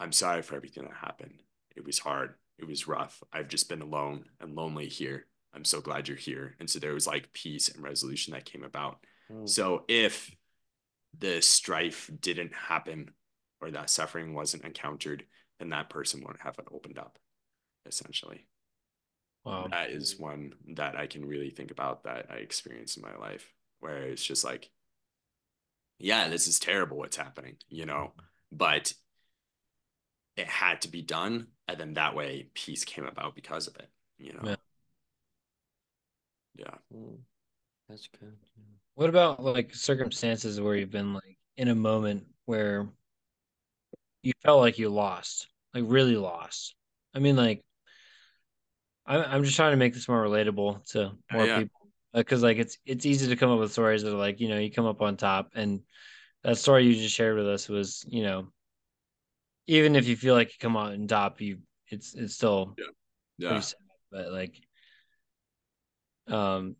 I'm sorry for everything that happened. It was hard. It was rough. I've just been alone and lonely here. I'm so glad you're here. And so there was like peace and resolution that came about. Mm. So if the strife didn't happen or that suffering wasn't encountered, then that person wouldn't have it opened up, essentially. Wow. That is one that I can really think about that I experienced in my life, where it's just like, yeah, this is terrible what's happening, you know, but it had to be done. And then that way peace came about because of it, you know. Yeah. Yeah. Mm. That's good. yeah. What about like circumstances where you've been like in a moment where you felt like you lost, like really lost? I mean, like, I'm I'm just trying to make this more relatable to more yeah. people because like it's it's easy to come up with stories that are like you know you come up on top and that story you just shared with us was you know even if you feel like you come out on top you it's it's still Yeah. pretty sad but like um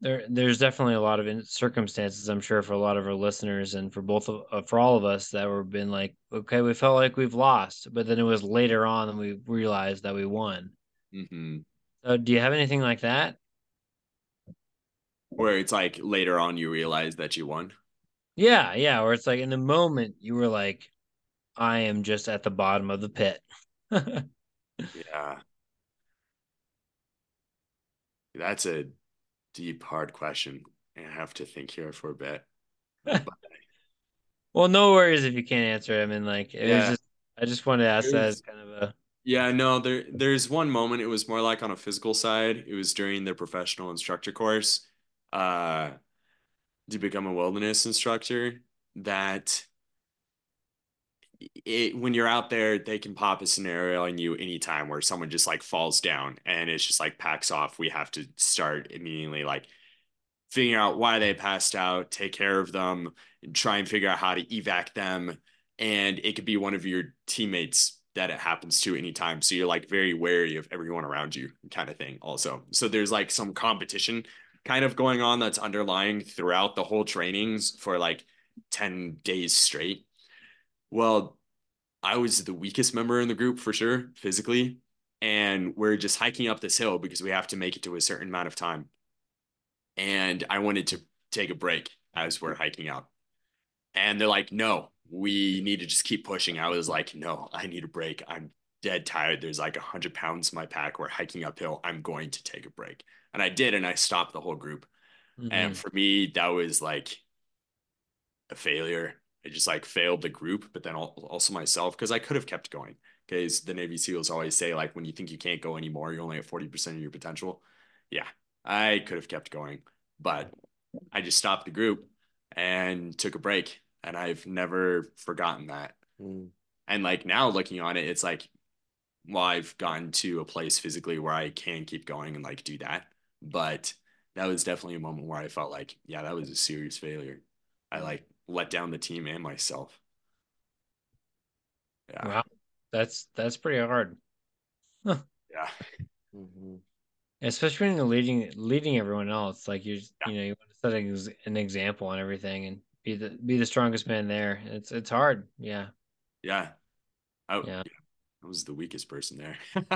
there there's definitely a lot of in- circumstances i'm sure for a lot of our listeners and for both of uh, for all of us that were been like okay we felt like we've lost but then it was later on that we realized that we won hmm so do you have anything like that Where it's like later on you realize that you won. yeah yeah where it's like in the moment you were like i am just at the bottom of the pit Yeah. That's a deep, hard question. I have to think here for a bit. well no worries if you can't answer it i mean like it was Yeah. just i just wanted to ask that as kind of a Yeah, no, there there's one moment it was more like on a physical side. It was during the professional instructor course, uh, to become a wilderness instructor that it when you're out there, they can pop a scenario on you anytime where someone just like falls down and it's just like packs off. We have to start immediately like figuring out why they passed out, take care of them, and try and figure out how to evac them. And it could be one of your teammates that it happens to anytime. So you're like very wary of everyone around you, kind of thing, also. So there's like some competition kind of going on that's underlying throughout the whole trainings for like 10 days straight. Well, I was the weakest member in the group for sure, physically. And we're just hiking up this hill because we have to make it to a certain amount of time. And I wanted to take a break as we're hiking out. And they're like, no, we need to just keep pushing. I was like, no, I need a break. I'm dead tired. There's like a hundred pounds in my pack. We're hiking uphill. I'm going to take a break. And I did, and I stopped the whole group. And Mhm. for me, that was like a failure. I just like failed the group, but then also myself because I could have kept going. Because the Navy SEALs always say, like, when you think you can't go anymore, you're only at 40% of your potential. Yeah, I could have kept going, but I just stopped the group and took a break. And I've never forgotten that. Mm. And like now looking on it, it's like, well, I've gotten to a place physically where I can keep going and like do that. But that was definitely a moment where I felt like, yeah, that was a serious failure. I like let down the team and myself. Yeah. wow that's that's pretty hard Yeah. hmm especially when you're leading leading everyone else like you're you know you want to set an, example and everything and be the be the strongest man there it's it's hard yeah Yeah. I, Yeah. yeah. I was the weakest person there. well,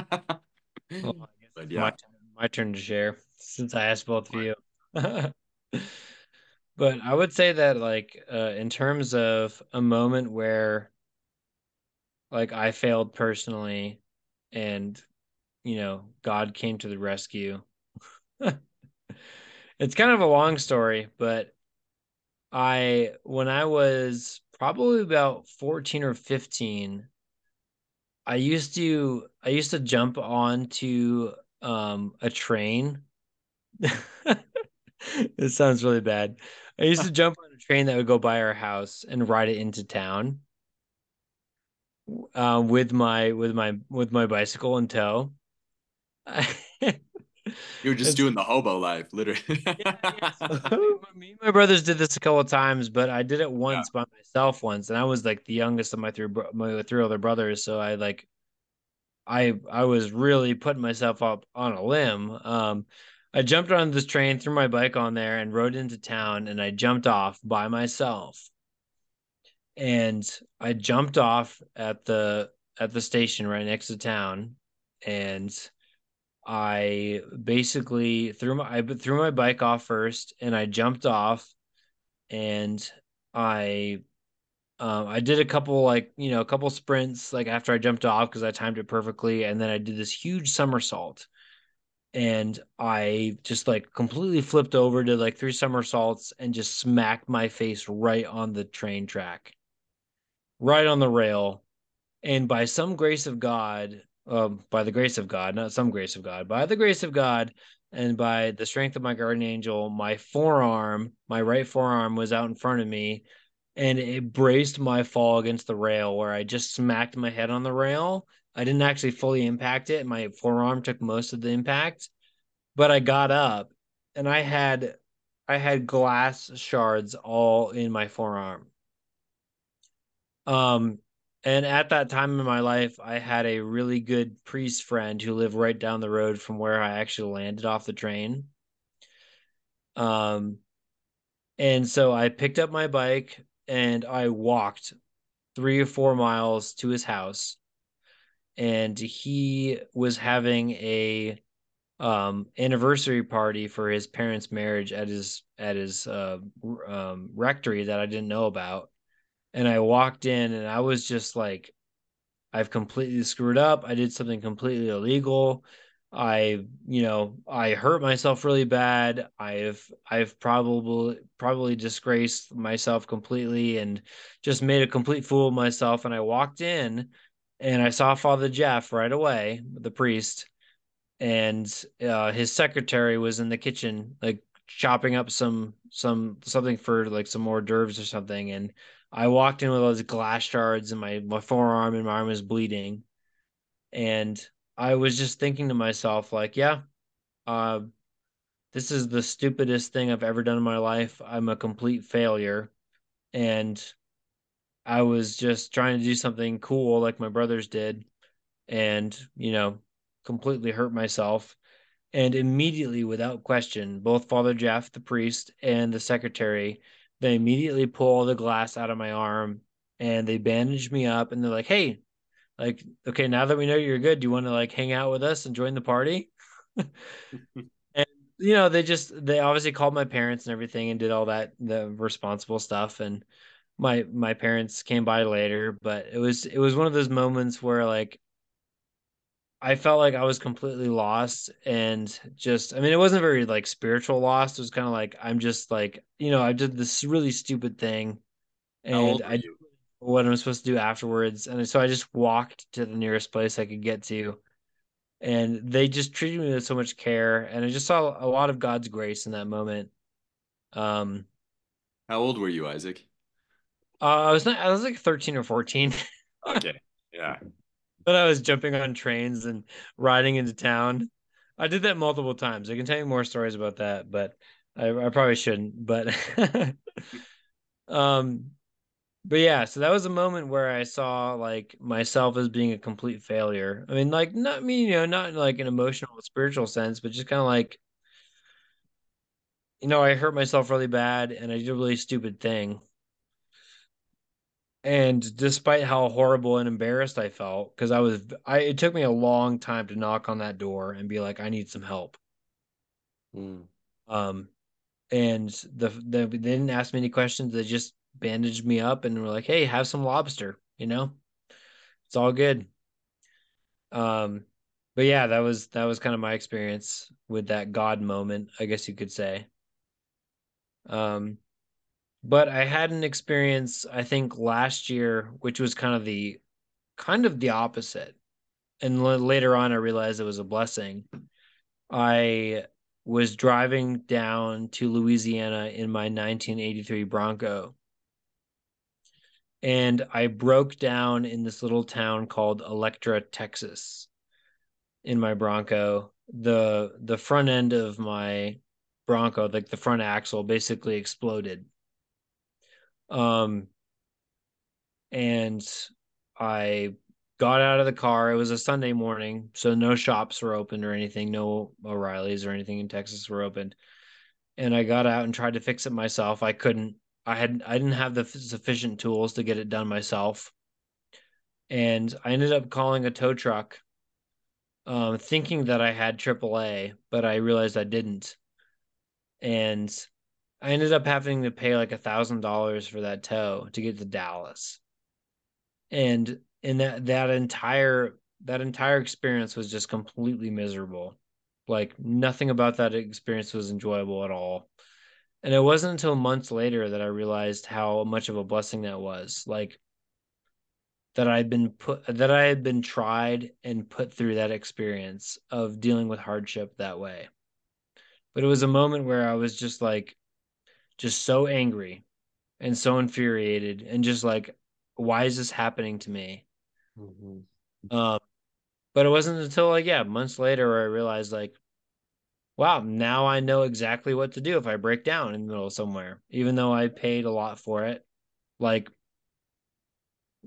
I guess But yeah. my, my turn to share since i asked both of you but i would say that like uh in terms of a moment where like i failed personally and you know god came to the rescue it's kind of a long story but I when I was probably about 14 or 15, I used to I used to jump onto um a train. It sounds really bad. I used to jump on a train that would go by our house and ride it into town uh, with my with my with my bicycle in tow. you were just It's- doing the hobo life, literally. me and my brothers did this a couple of times, but I did it once by myself once, and I was like the youngest of my three my three other brothers. So I like I I was really putting myself up on a limb. Um, I jumped on this train, threw my bike on there, and rode into town. And I jumped off by myself. And I jumped off at the at the station right next to town, and I basically threw my I threw my bike off first, and I jumped off, and I um, I did a couple like you know a couple sprints like after I jumped off because I timed it perfectly, and then I did this huge somersault, and I just like completely flipped over to like three somersaults and just smacked my face right on the train track, right on the rail, and by some grace of God, um, by the grace of God, not some grace of God, by the grace of God, and by the strength of my guardian angel, my forearm, my right forearm was out in front of me and it braced my fall against the rail where I just smacked my head on the rail. I didn't actually fully impact it. My forearm took most of the impact, but I got up and I had I had glass shards all in my forearm. Um and at that time in my life, I had a really good priest friend who lived right down the road from where I actually landed off the train. Um and so I picked up my bike, and I walked three or four miles to his house. And he was having a um, anniversary party for his parents' marriage at his at his uh, um, rectory that I didn't know about. And I walked in, and I was just like, I've completely screwed up. I did something completely illegal. I, you know, I hurt myself really bad. I've I've probably probably disgraced myself completely and just made a complete fool of myself. And I walked in and I saw Father Jeff right away, the priest, and uh, his secretary was in the kitchen, like chopping up some some something for like some hors d'oeuvres or something. And I walked in with all those glass shards and my my forearm and my arm was bleeding. And I was just thinking to myself, like, yeah, uh, this is the stupidest thing I've ever done in my life. I'm a complete failure. And I was just trying to do something cool like my brothers did and, you know, completely hurt myself. And immediately, without question, both Father Jeff, the priest, and the secretary, they immediately pull the glass out of my arm and they bandage me up and they're like, hey, like okay now that we know you're good do you want to like hang out with us and join the party and you know they just they obviously called my parents and everything and did all that the responsible stuff and my my parents came by later but it was it was one of those moments where like I felt like I was completely lost and just I mean it wasn't very like spiritual lost it was kind of like I'm just like you know I did this really stupid thing and I you? what I'm supposed to do afterwards. And so I just walked to the nearest place I could get to. And they just treated me with so much care. And I just saw a lot of God's grace in that moment. Um, How old were you, Isaac? Uh, I was not, I was like 13 or 14. okay. Yeah. But I was jumping on trains and riding into town. I did that multiple times. I can tell you more stories about that, but I, I probably shouldn't. But um, but yeah, so that was a moment where I saw like myself as being a complete failure. I mean, like not me, you know, not in like an emotional, spiritual sense, but just kind of like, you know, I hurt myself really bad and I did a really stupid thing. And despite how horrible and embarrassed I felt, because I was, I it took me a long time to knock on that door and be like, I need some help. Mm. Um, and the, the they didn't ask me any questions. They just bandaged me up and were like, "Hey, have some lobster," you know? It's all good. Um but yeah, that was that was kind of my experience with that god moment, I guess you could say. Um but I had an experience I think last year which was kind of the kind of the opposite. And l- later on I realized it was a blessing. I was driving down to Louisiana in my 1983 Bronco and I broke down in this little town called Electra, Texas, in my Bronco. The the front end of my Bronco, like the front axle, basically exploded. Um, and I got out of the car. It was a Sunday morning, so no shops were open or anything. No O'Reilly's or anything in Texas were open. And I got out and tried to fix it myself. I couldn't. I had I didn't have the sufficient tools to get it done myself. And I ended up calling a tow truck um, thinking that I had AAA, but I realized I didn't. And I ended up having to pay like a thousand dollars for that tow to get to Dallas. And in that that entire that entire experience was just completely miserable. Like nothing about that experience was enjoyable at all. And it wasn't until months later that I realized how much of a blessing that was. Like that I'd been put that I had been tried and put through that experience of dealing with hardship that way. But it was a moment where I was just like just so angry and so infuriated and just like why is this happening to me mm-hmm. um but it wasn't until like yeah months later where i realized like wow now i know exactly what to do if i break down in the middle of somewhere even though i paid a lot for it like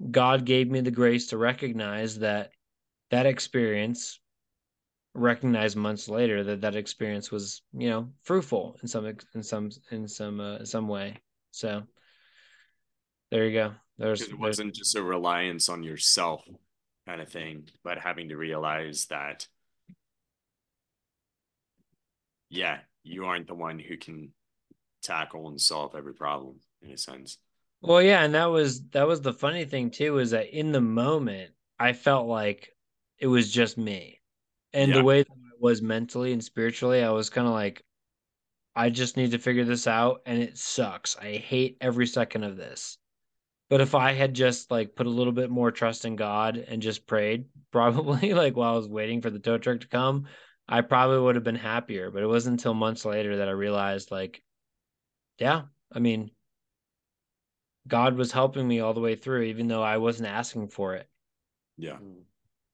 god gave me the grace to recognize that that experience recognize months later that that experience was you know fruitful in some in some in some uh, some way. So there you go. There's it wasn't there's... just a reliance on yourself kind of thing but having to realize that yeah you aren't the one who can tackle and solve every problem in a sense. Well yeah and that was that was the funny thing too is that in the moment i felt like it was just me and yeah. the way that I was mentally and spiritually, I was kind of like, I just need to figure this out, and it sucks. I hate every second of this. But if I had just like put a little bit more trust in God and just prayed, probably like while I was waiting for the tow truck to come, I probably would have been happier. But it wasn't until months later that I realized, like, yeah, I mean, God was helping me all the way through, even though I wasn't asking for it. Yeah. Hmm.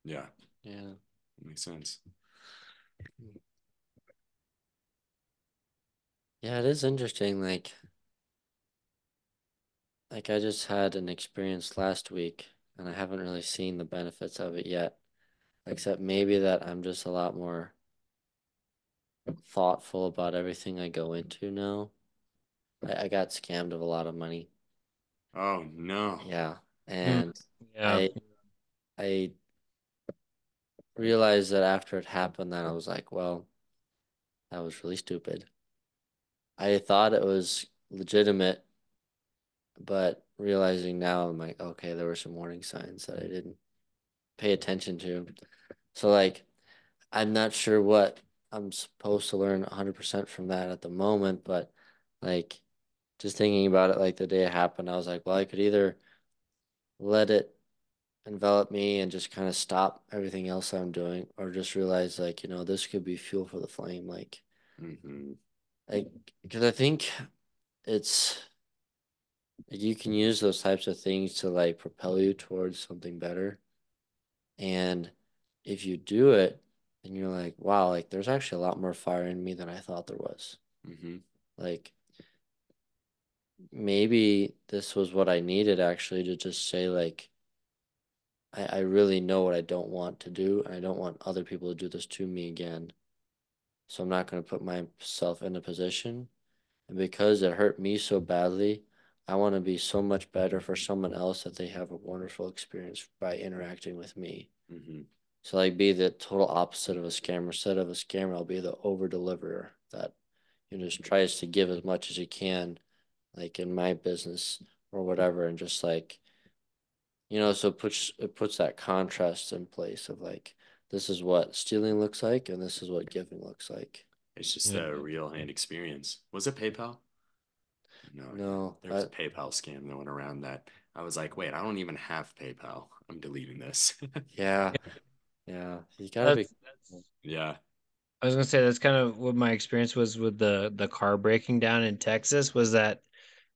Yeah. Yeah. Makes sense. Yeah, it is interesting. Like, like I just had an experience last week, and I haven't really seen the benefits of it yet, except maybe that I'm just a lot more thoughtful about everything I go into now. I, I got scammed of a lot of money. Oh no. Yeah. Hmm. And yeah. I I realized that after it happened that I was like, well, that was really stupid. I thought it was legitimate, but realizing now I'm like, okay, there were some warning signs that I didn't pay attention to. So like I'm not sure what I'm supposed to learn 100% from that at the moment, but like just thinking about it like the day it happened, I was like, well, I could either let it envelop me and just kind of stop everything else I'm doing, or just realize like you know this could be fuel for the flame, like, mm-hmm. like because I think it's like you can use those types of things to like propel you towards something better, and if you do it, and you're like, wow, like there's actually a lot more fire in me than I thought there was. Mm-hmm. Like maybe this was what I needed actually to just say like I, I really know what I don't want to do. and I don't want other people to do this to me again. So I'm not going to put myself in a position. And because it hurt me so badly, I want to be so much better for someone else that they have a wonderful experience by interacting with me. Mm-hmm. So like be the total opposite of a scammer. Instead of a scammer, I'll be the over deliverer that you know just tries to give as much as he can, like in my business or whatever, and just like you know, so it puts it puts that contrast in place of like this is what stealing looks like and this is what giving looks like. It's just yeah. a real hand experience. Was it PayPal? No, no. There was I, a PayPal scam going around that I was like, wait, I don't even have PayPal. I'm deleting this. yeah. Yeah. You gotta that's, be that's, Yeah. I was gonna say that's kind of what my experience was with the the car breaking down in Texas was that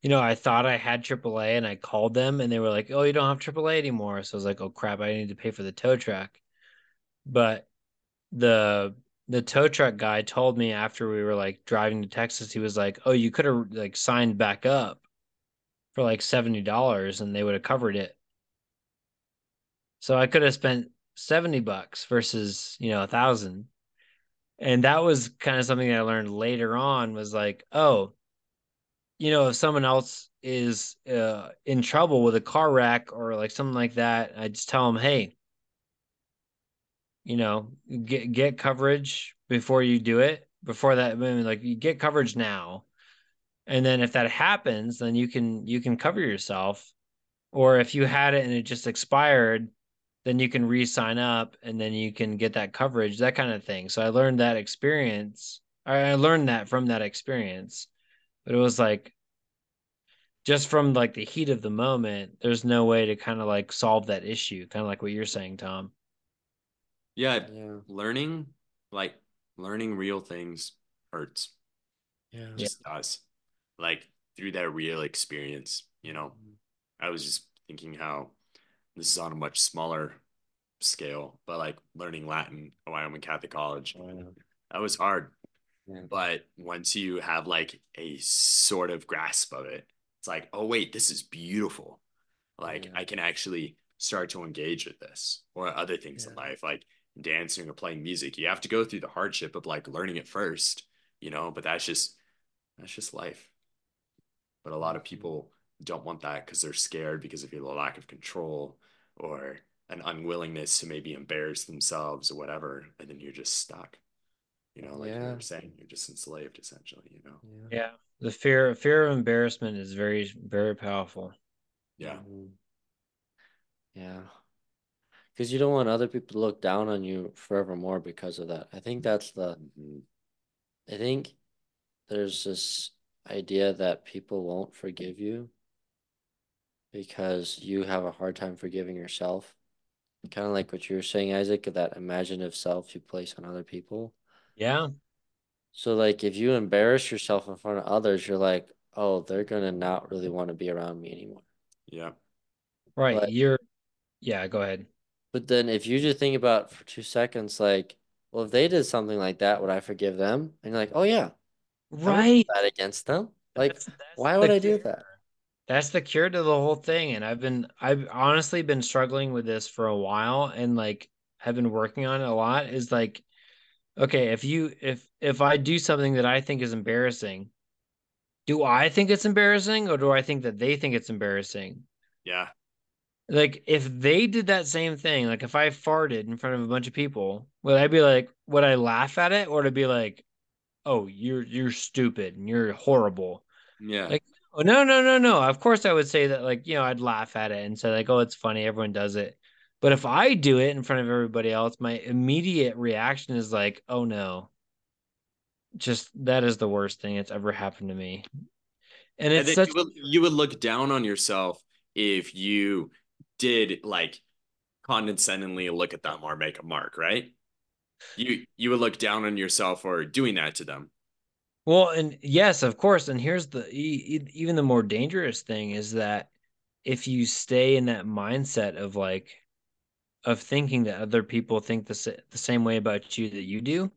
you know, I thought I had AAA and I called them and they were like, oh, you don't have AAA anymore. So I was like, oh crap, I need to pay for the tow truck. But the the tow truck guy told me after we were like driving to Texas, he was like, oh, you could have like signed back up for like $70 and they would have covered it. So I could have spent 70 bucks versus, you know, a thousand. And that was kind of something that I learned later on was like, oh, you know, if someone else is uh, in trouble with a car wreck or like something like that, I just tell them, hey, you know, get get coverage before you do it. Before that, mean, like you get coverage now, and then if that happens, then you can you can cover yourself. Or if you had it and it just expired, then you can re-sign up and then you can get that coverage, that kind of thing. So I learned that experience. I learned that from that experience. But it was like just from like the heat of the moment, there's no way to kind of like solve that issue, kind of like what you're saying, Tom. Yeah, yeah. learning like learning real things hurts. Yeah. Just yeah. does. Like through that real experience, you know. Mm-hmm. I was just thinking how this is on a much smaller scale, but like learning Latin at Wyoming Catholic College, oh, yeah. that was hard. Yeah. But once you have like a sort of grasp of it, it's like, oh wait, this is beautiful. Like yeah. I can actually start to engage with this or other things in life, like dancing or playing music. You have to go through the hardship of like learning it first, you know, but that's just that's just life. But a lot of mm-hmm. people don't want that because they're scared because of your lack of control or an unwillingness to maybe embarrass themselves or whatever, and then you're just stuck. You know, like yeah. you were saying, you're just enslaved essentially. You know. Yeah. yeah. The fear fear of embarrassment is very very powerful. Yeah. Mm-hmm. Yeah. Because you don't want other people to look down on you forevermore because of that. I think that's the. Mm-hmm. I think there's this idea that people won't forgive you because you have a hard time forgiving yourself. Kind of like what you were saying, Isaac, that imaginative self you place on other people. Yeah. So, like, if you embarrass yourself in front of others, you're like, oh, they're going to not really want to be around me anymore. Yeah. Right. But, you're, yeah, go ahead. But then if you just think about for two seconds, like, well, if they did something like that, would I forgive them? And you're like, oh, yeah. Right. that against them. Like, that's, that's why would I do that? That's the cure to the whole thing. And I've been, I've honestly been struggling with this for a while and like have been working on it a lot. Is like, okay, if you, if, if I do something that I think is embarrassing, do I think it's embarrassing or do I think that they think it's embarrassing? Yeah. Like if they did that same thing, like if I farted in front of a bunch of people, would I be like, would I laugh at it or to be like, oh, you're you're stupid and you're horrible? Yeah. Like Oh no, no, no, no. Of course I would say that like, you know, I'd laugh at it and say like, "Oh, it's funny, everyone does it." But if I do it in front of everybody else, my immediate reaction is like, "Oh no." Just that is the worst thing that's ever happened to me. And it's and such... you, would, you would look down on yourself if you did like condescendingly look at them or make a mark, right? You you would look down on yourself for doing that to them. Well, and yes, of course. And here's the even the more dangerous thing is that if you stay in that mindset of like of thinking that other people think the the same way about you that you do.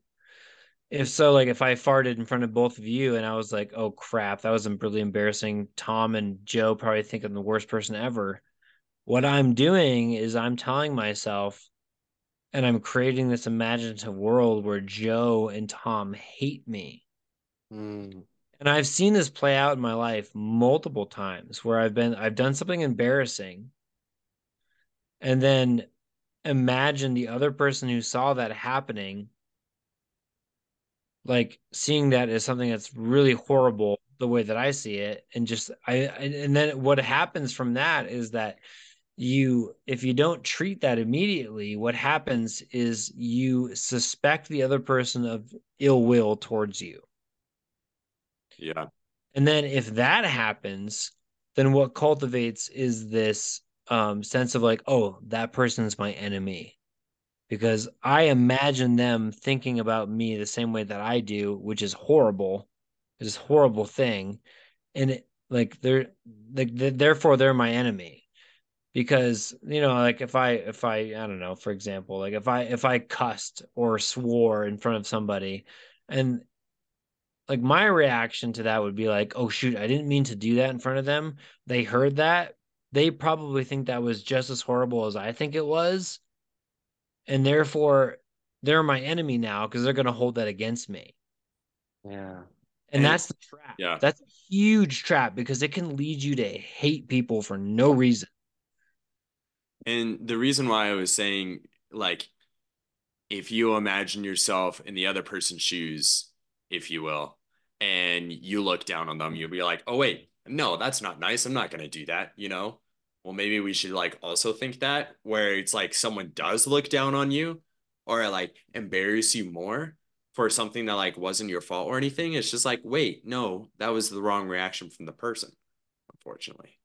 If so, like if I farted in front of both of you and I was like, "Oh crap, that was really embarrassing." Tom and Joe probably think I'm the worst person ever. What I'm doing is I'm telling myself, and I'm creating this imaginative world where Joe and Tom hate me Mm. And I've seen this play out in my life multiple times where I've been I've done something embarrassing and then imagine the other person who saw that happening like seeing that as something that's really horrible the way that I see it and just I and then what happens from that is that you if you don't treat that immediately what happens is you suspect the other person of ill will towards you yeah. And then if that happens, then what cultivates is this um, sense of like, oh, that person's my enemy. Because I imagine them thinking about me the same way that I do, which is horrible. A horrible thing. And it, like they're like therefore they're my enemy because you know like if i if i i don't know for example like if i if i cussed or swore in front of somebody and like my reaction to that would be like, oh shoot, I didn't mean to do that in front of them. They heard that, they probably think that was just as horrible as I think it was. And therefore, they're my enemy now because they're going to hold that against me. Yeah. And, and that's the trap. Yeah. That's a huge trap because it can lead you to hate people for no reason. And the reason why I was saying, like, if you imagine yourself in the other person's shoes, if you will, and you look down on them, you'll be like, oh, wait, no, that's not nice. I'm not going to do that, you know? Well, maybe we should like also think that where it's like someone does look down on you or like embarrass you more for something that like wasn't your fault or anything. It's just like, wait, no, that was the wrong reaction from the person, unfortunately.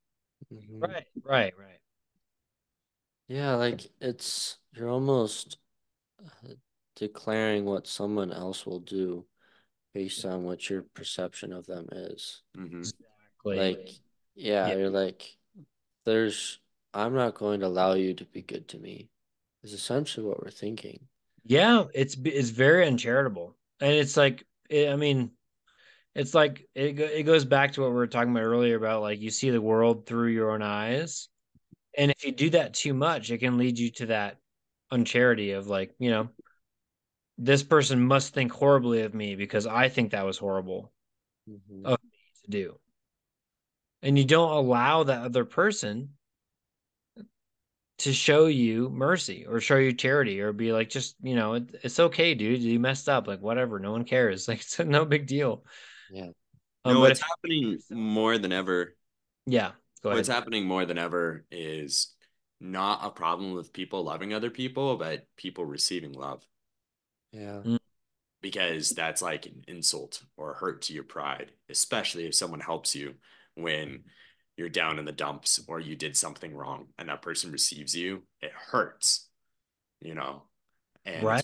Mm-hmm. Right, right, right. Yeah, like it's you're almost uh, declaring what someone else will do based on what your perception of them is. Mm-hmm. Exactly. Like, yeah, yeah, you're like, there's, I'm not going to allow you to be good to me. Is essentially what we're thinking. Yeah, it's it's very uncharitable, and it's like, it, I mean, it's like it it goes back to what we were talking about earlier about like you see the world through your own eyes, and if you do that too much, it can lead you to that uncharity of like, you know, this person must think horribly of me because I think that was horrible mm-hmm. of me to do. And you don't allow that other person to show you mercy or show you charity or be like, just, you know, it, it's okay, dude. You messed up. Like, whatever. No one cares. Like, it's no big deal. Yeah. Um, no, it's happening more than ever. Yeah. What's happening more than ever is not a problem with people loving other people, but people receiving love. Yeah. Mm. Because that's like an insult or hurt to your pride, especially if someone helps you when you're down in the dumps or you did something wrong and that person receives you, it hurts, you know? And right.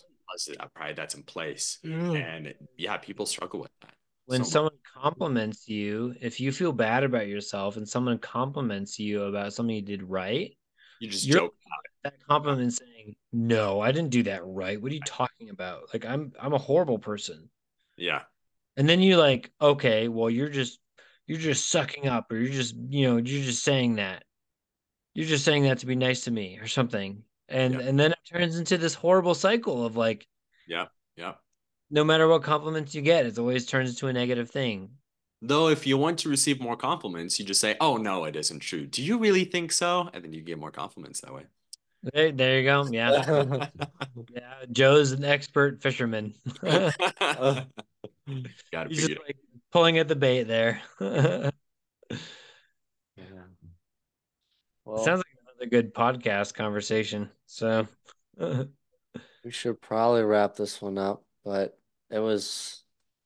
that pride that's in place. Mm. And yeah, people struggle with that. When so someone much. compliments you, if you feel bad about yourself and someone compliments you about something you did right, you just joke about it. That compliment saying, "No, I didn't do that right. What are you talking about? Like I'm I'm a horrible person." Yeah. And then you like, okay, well, you're just you're just sucking up, or you're just you know you're just saying that. You're just saying that to be nice to me or something, and yeah. and then it turns into this horrible cycle of like, yeah, yeah. No matter what compliments you get, it always turns into a negative thing. Though, if you want to receive more compliments, you just say, "Oh no, it isn't true." Do you really think so? And then you get more compliments that way. There, there you go. Yeah, yeah. Joe's an expert fisherman. Got He's just like pulling at the bait there. yeah. Well, sounds like another good podcast conversation. So we should probably wrap this one up, but it was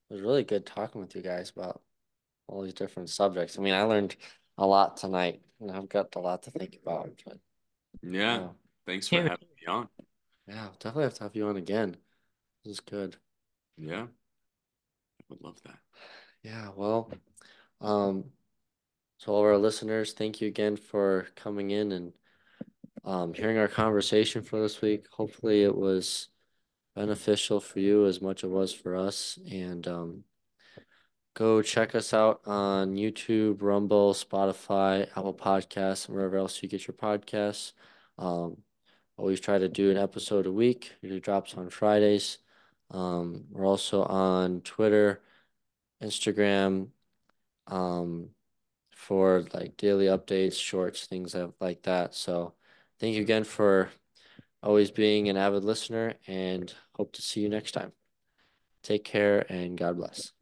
it was really good talking with you guys about all these different subjects. I mean, I learned a lot tonight, and I've got a lot to think about. But yeah, yeah. thanks for having me on. Yeah, definitely have to have you on again. This is good. Yeah, I would love that. Yeah, well, um, to all of our listeners, thank you again for coming in and um, hearing our conversation for this week. Hopefully, it was beneficial for you as much as it was for us. And um, go check us out on YouTube, Rumble, Spotify, Apple Podcasts, and wherever else you get your podcasts. Um, always try to do an episode a week. It drops on Fridays. Um, we're also on Twitter Instagram um, for like daily updates, shorts, things like that. So thank you again for always being an avid listener and hope to see you next time. Take care and God bless.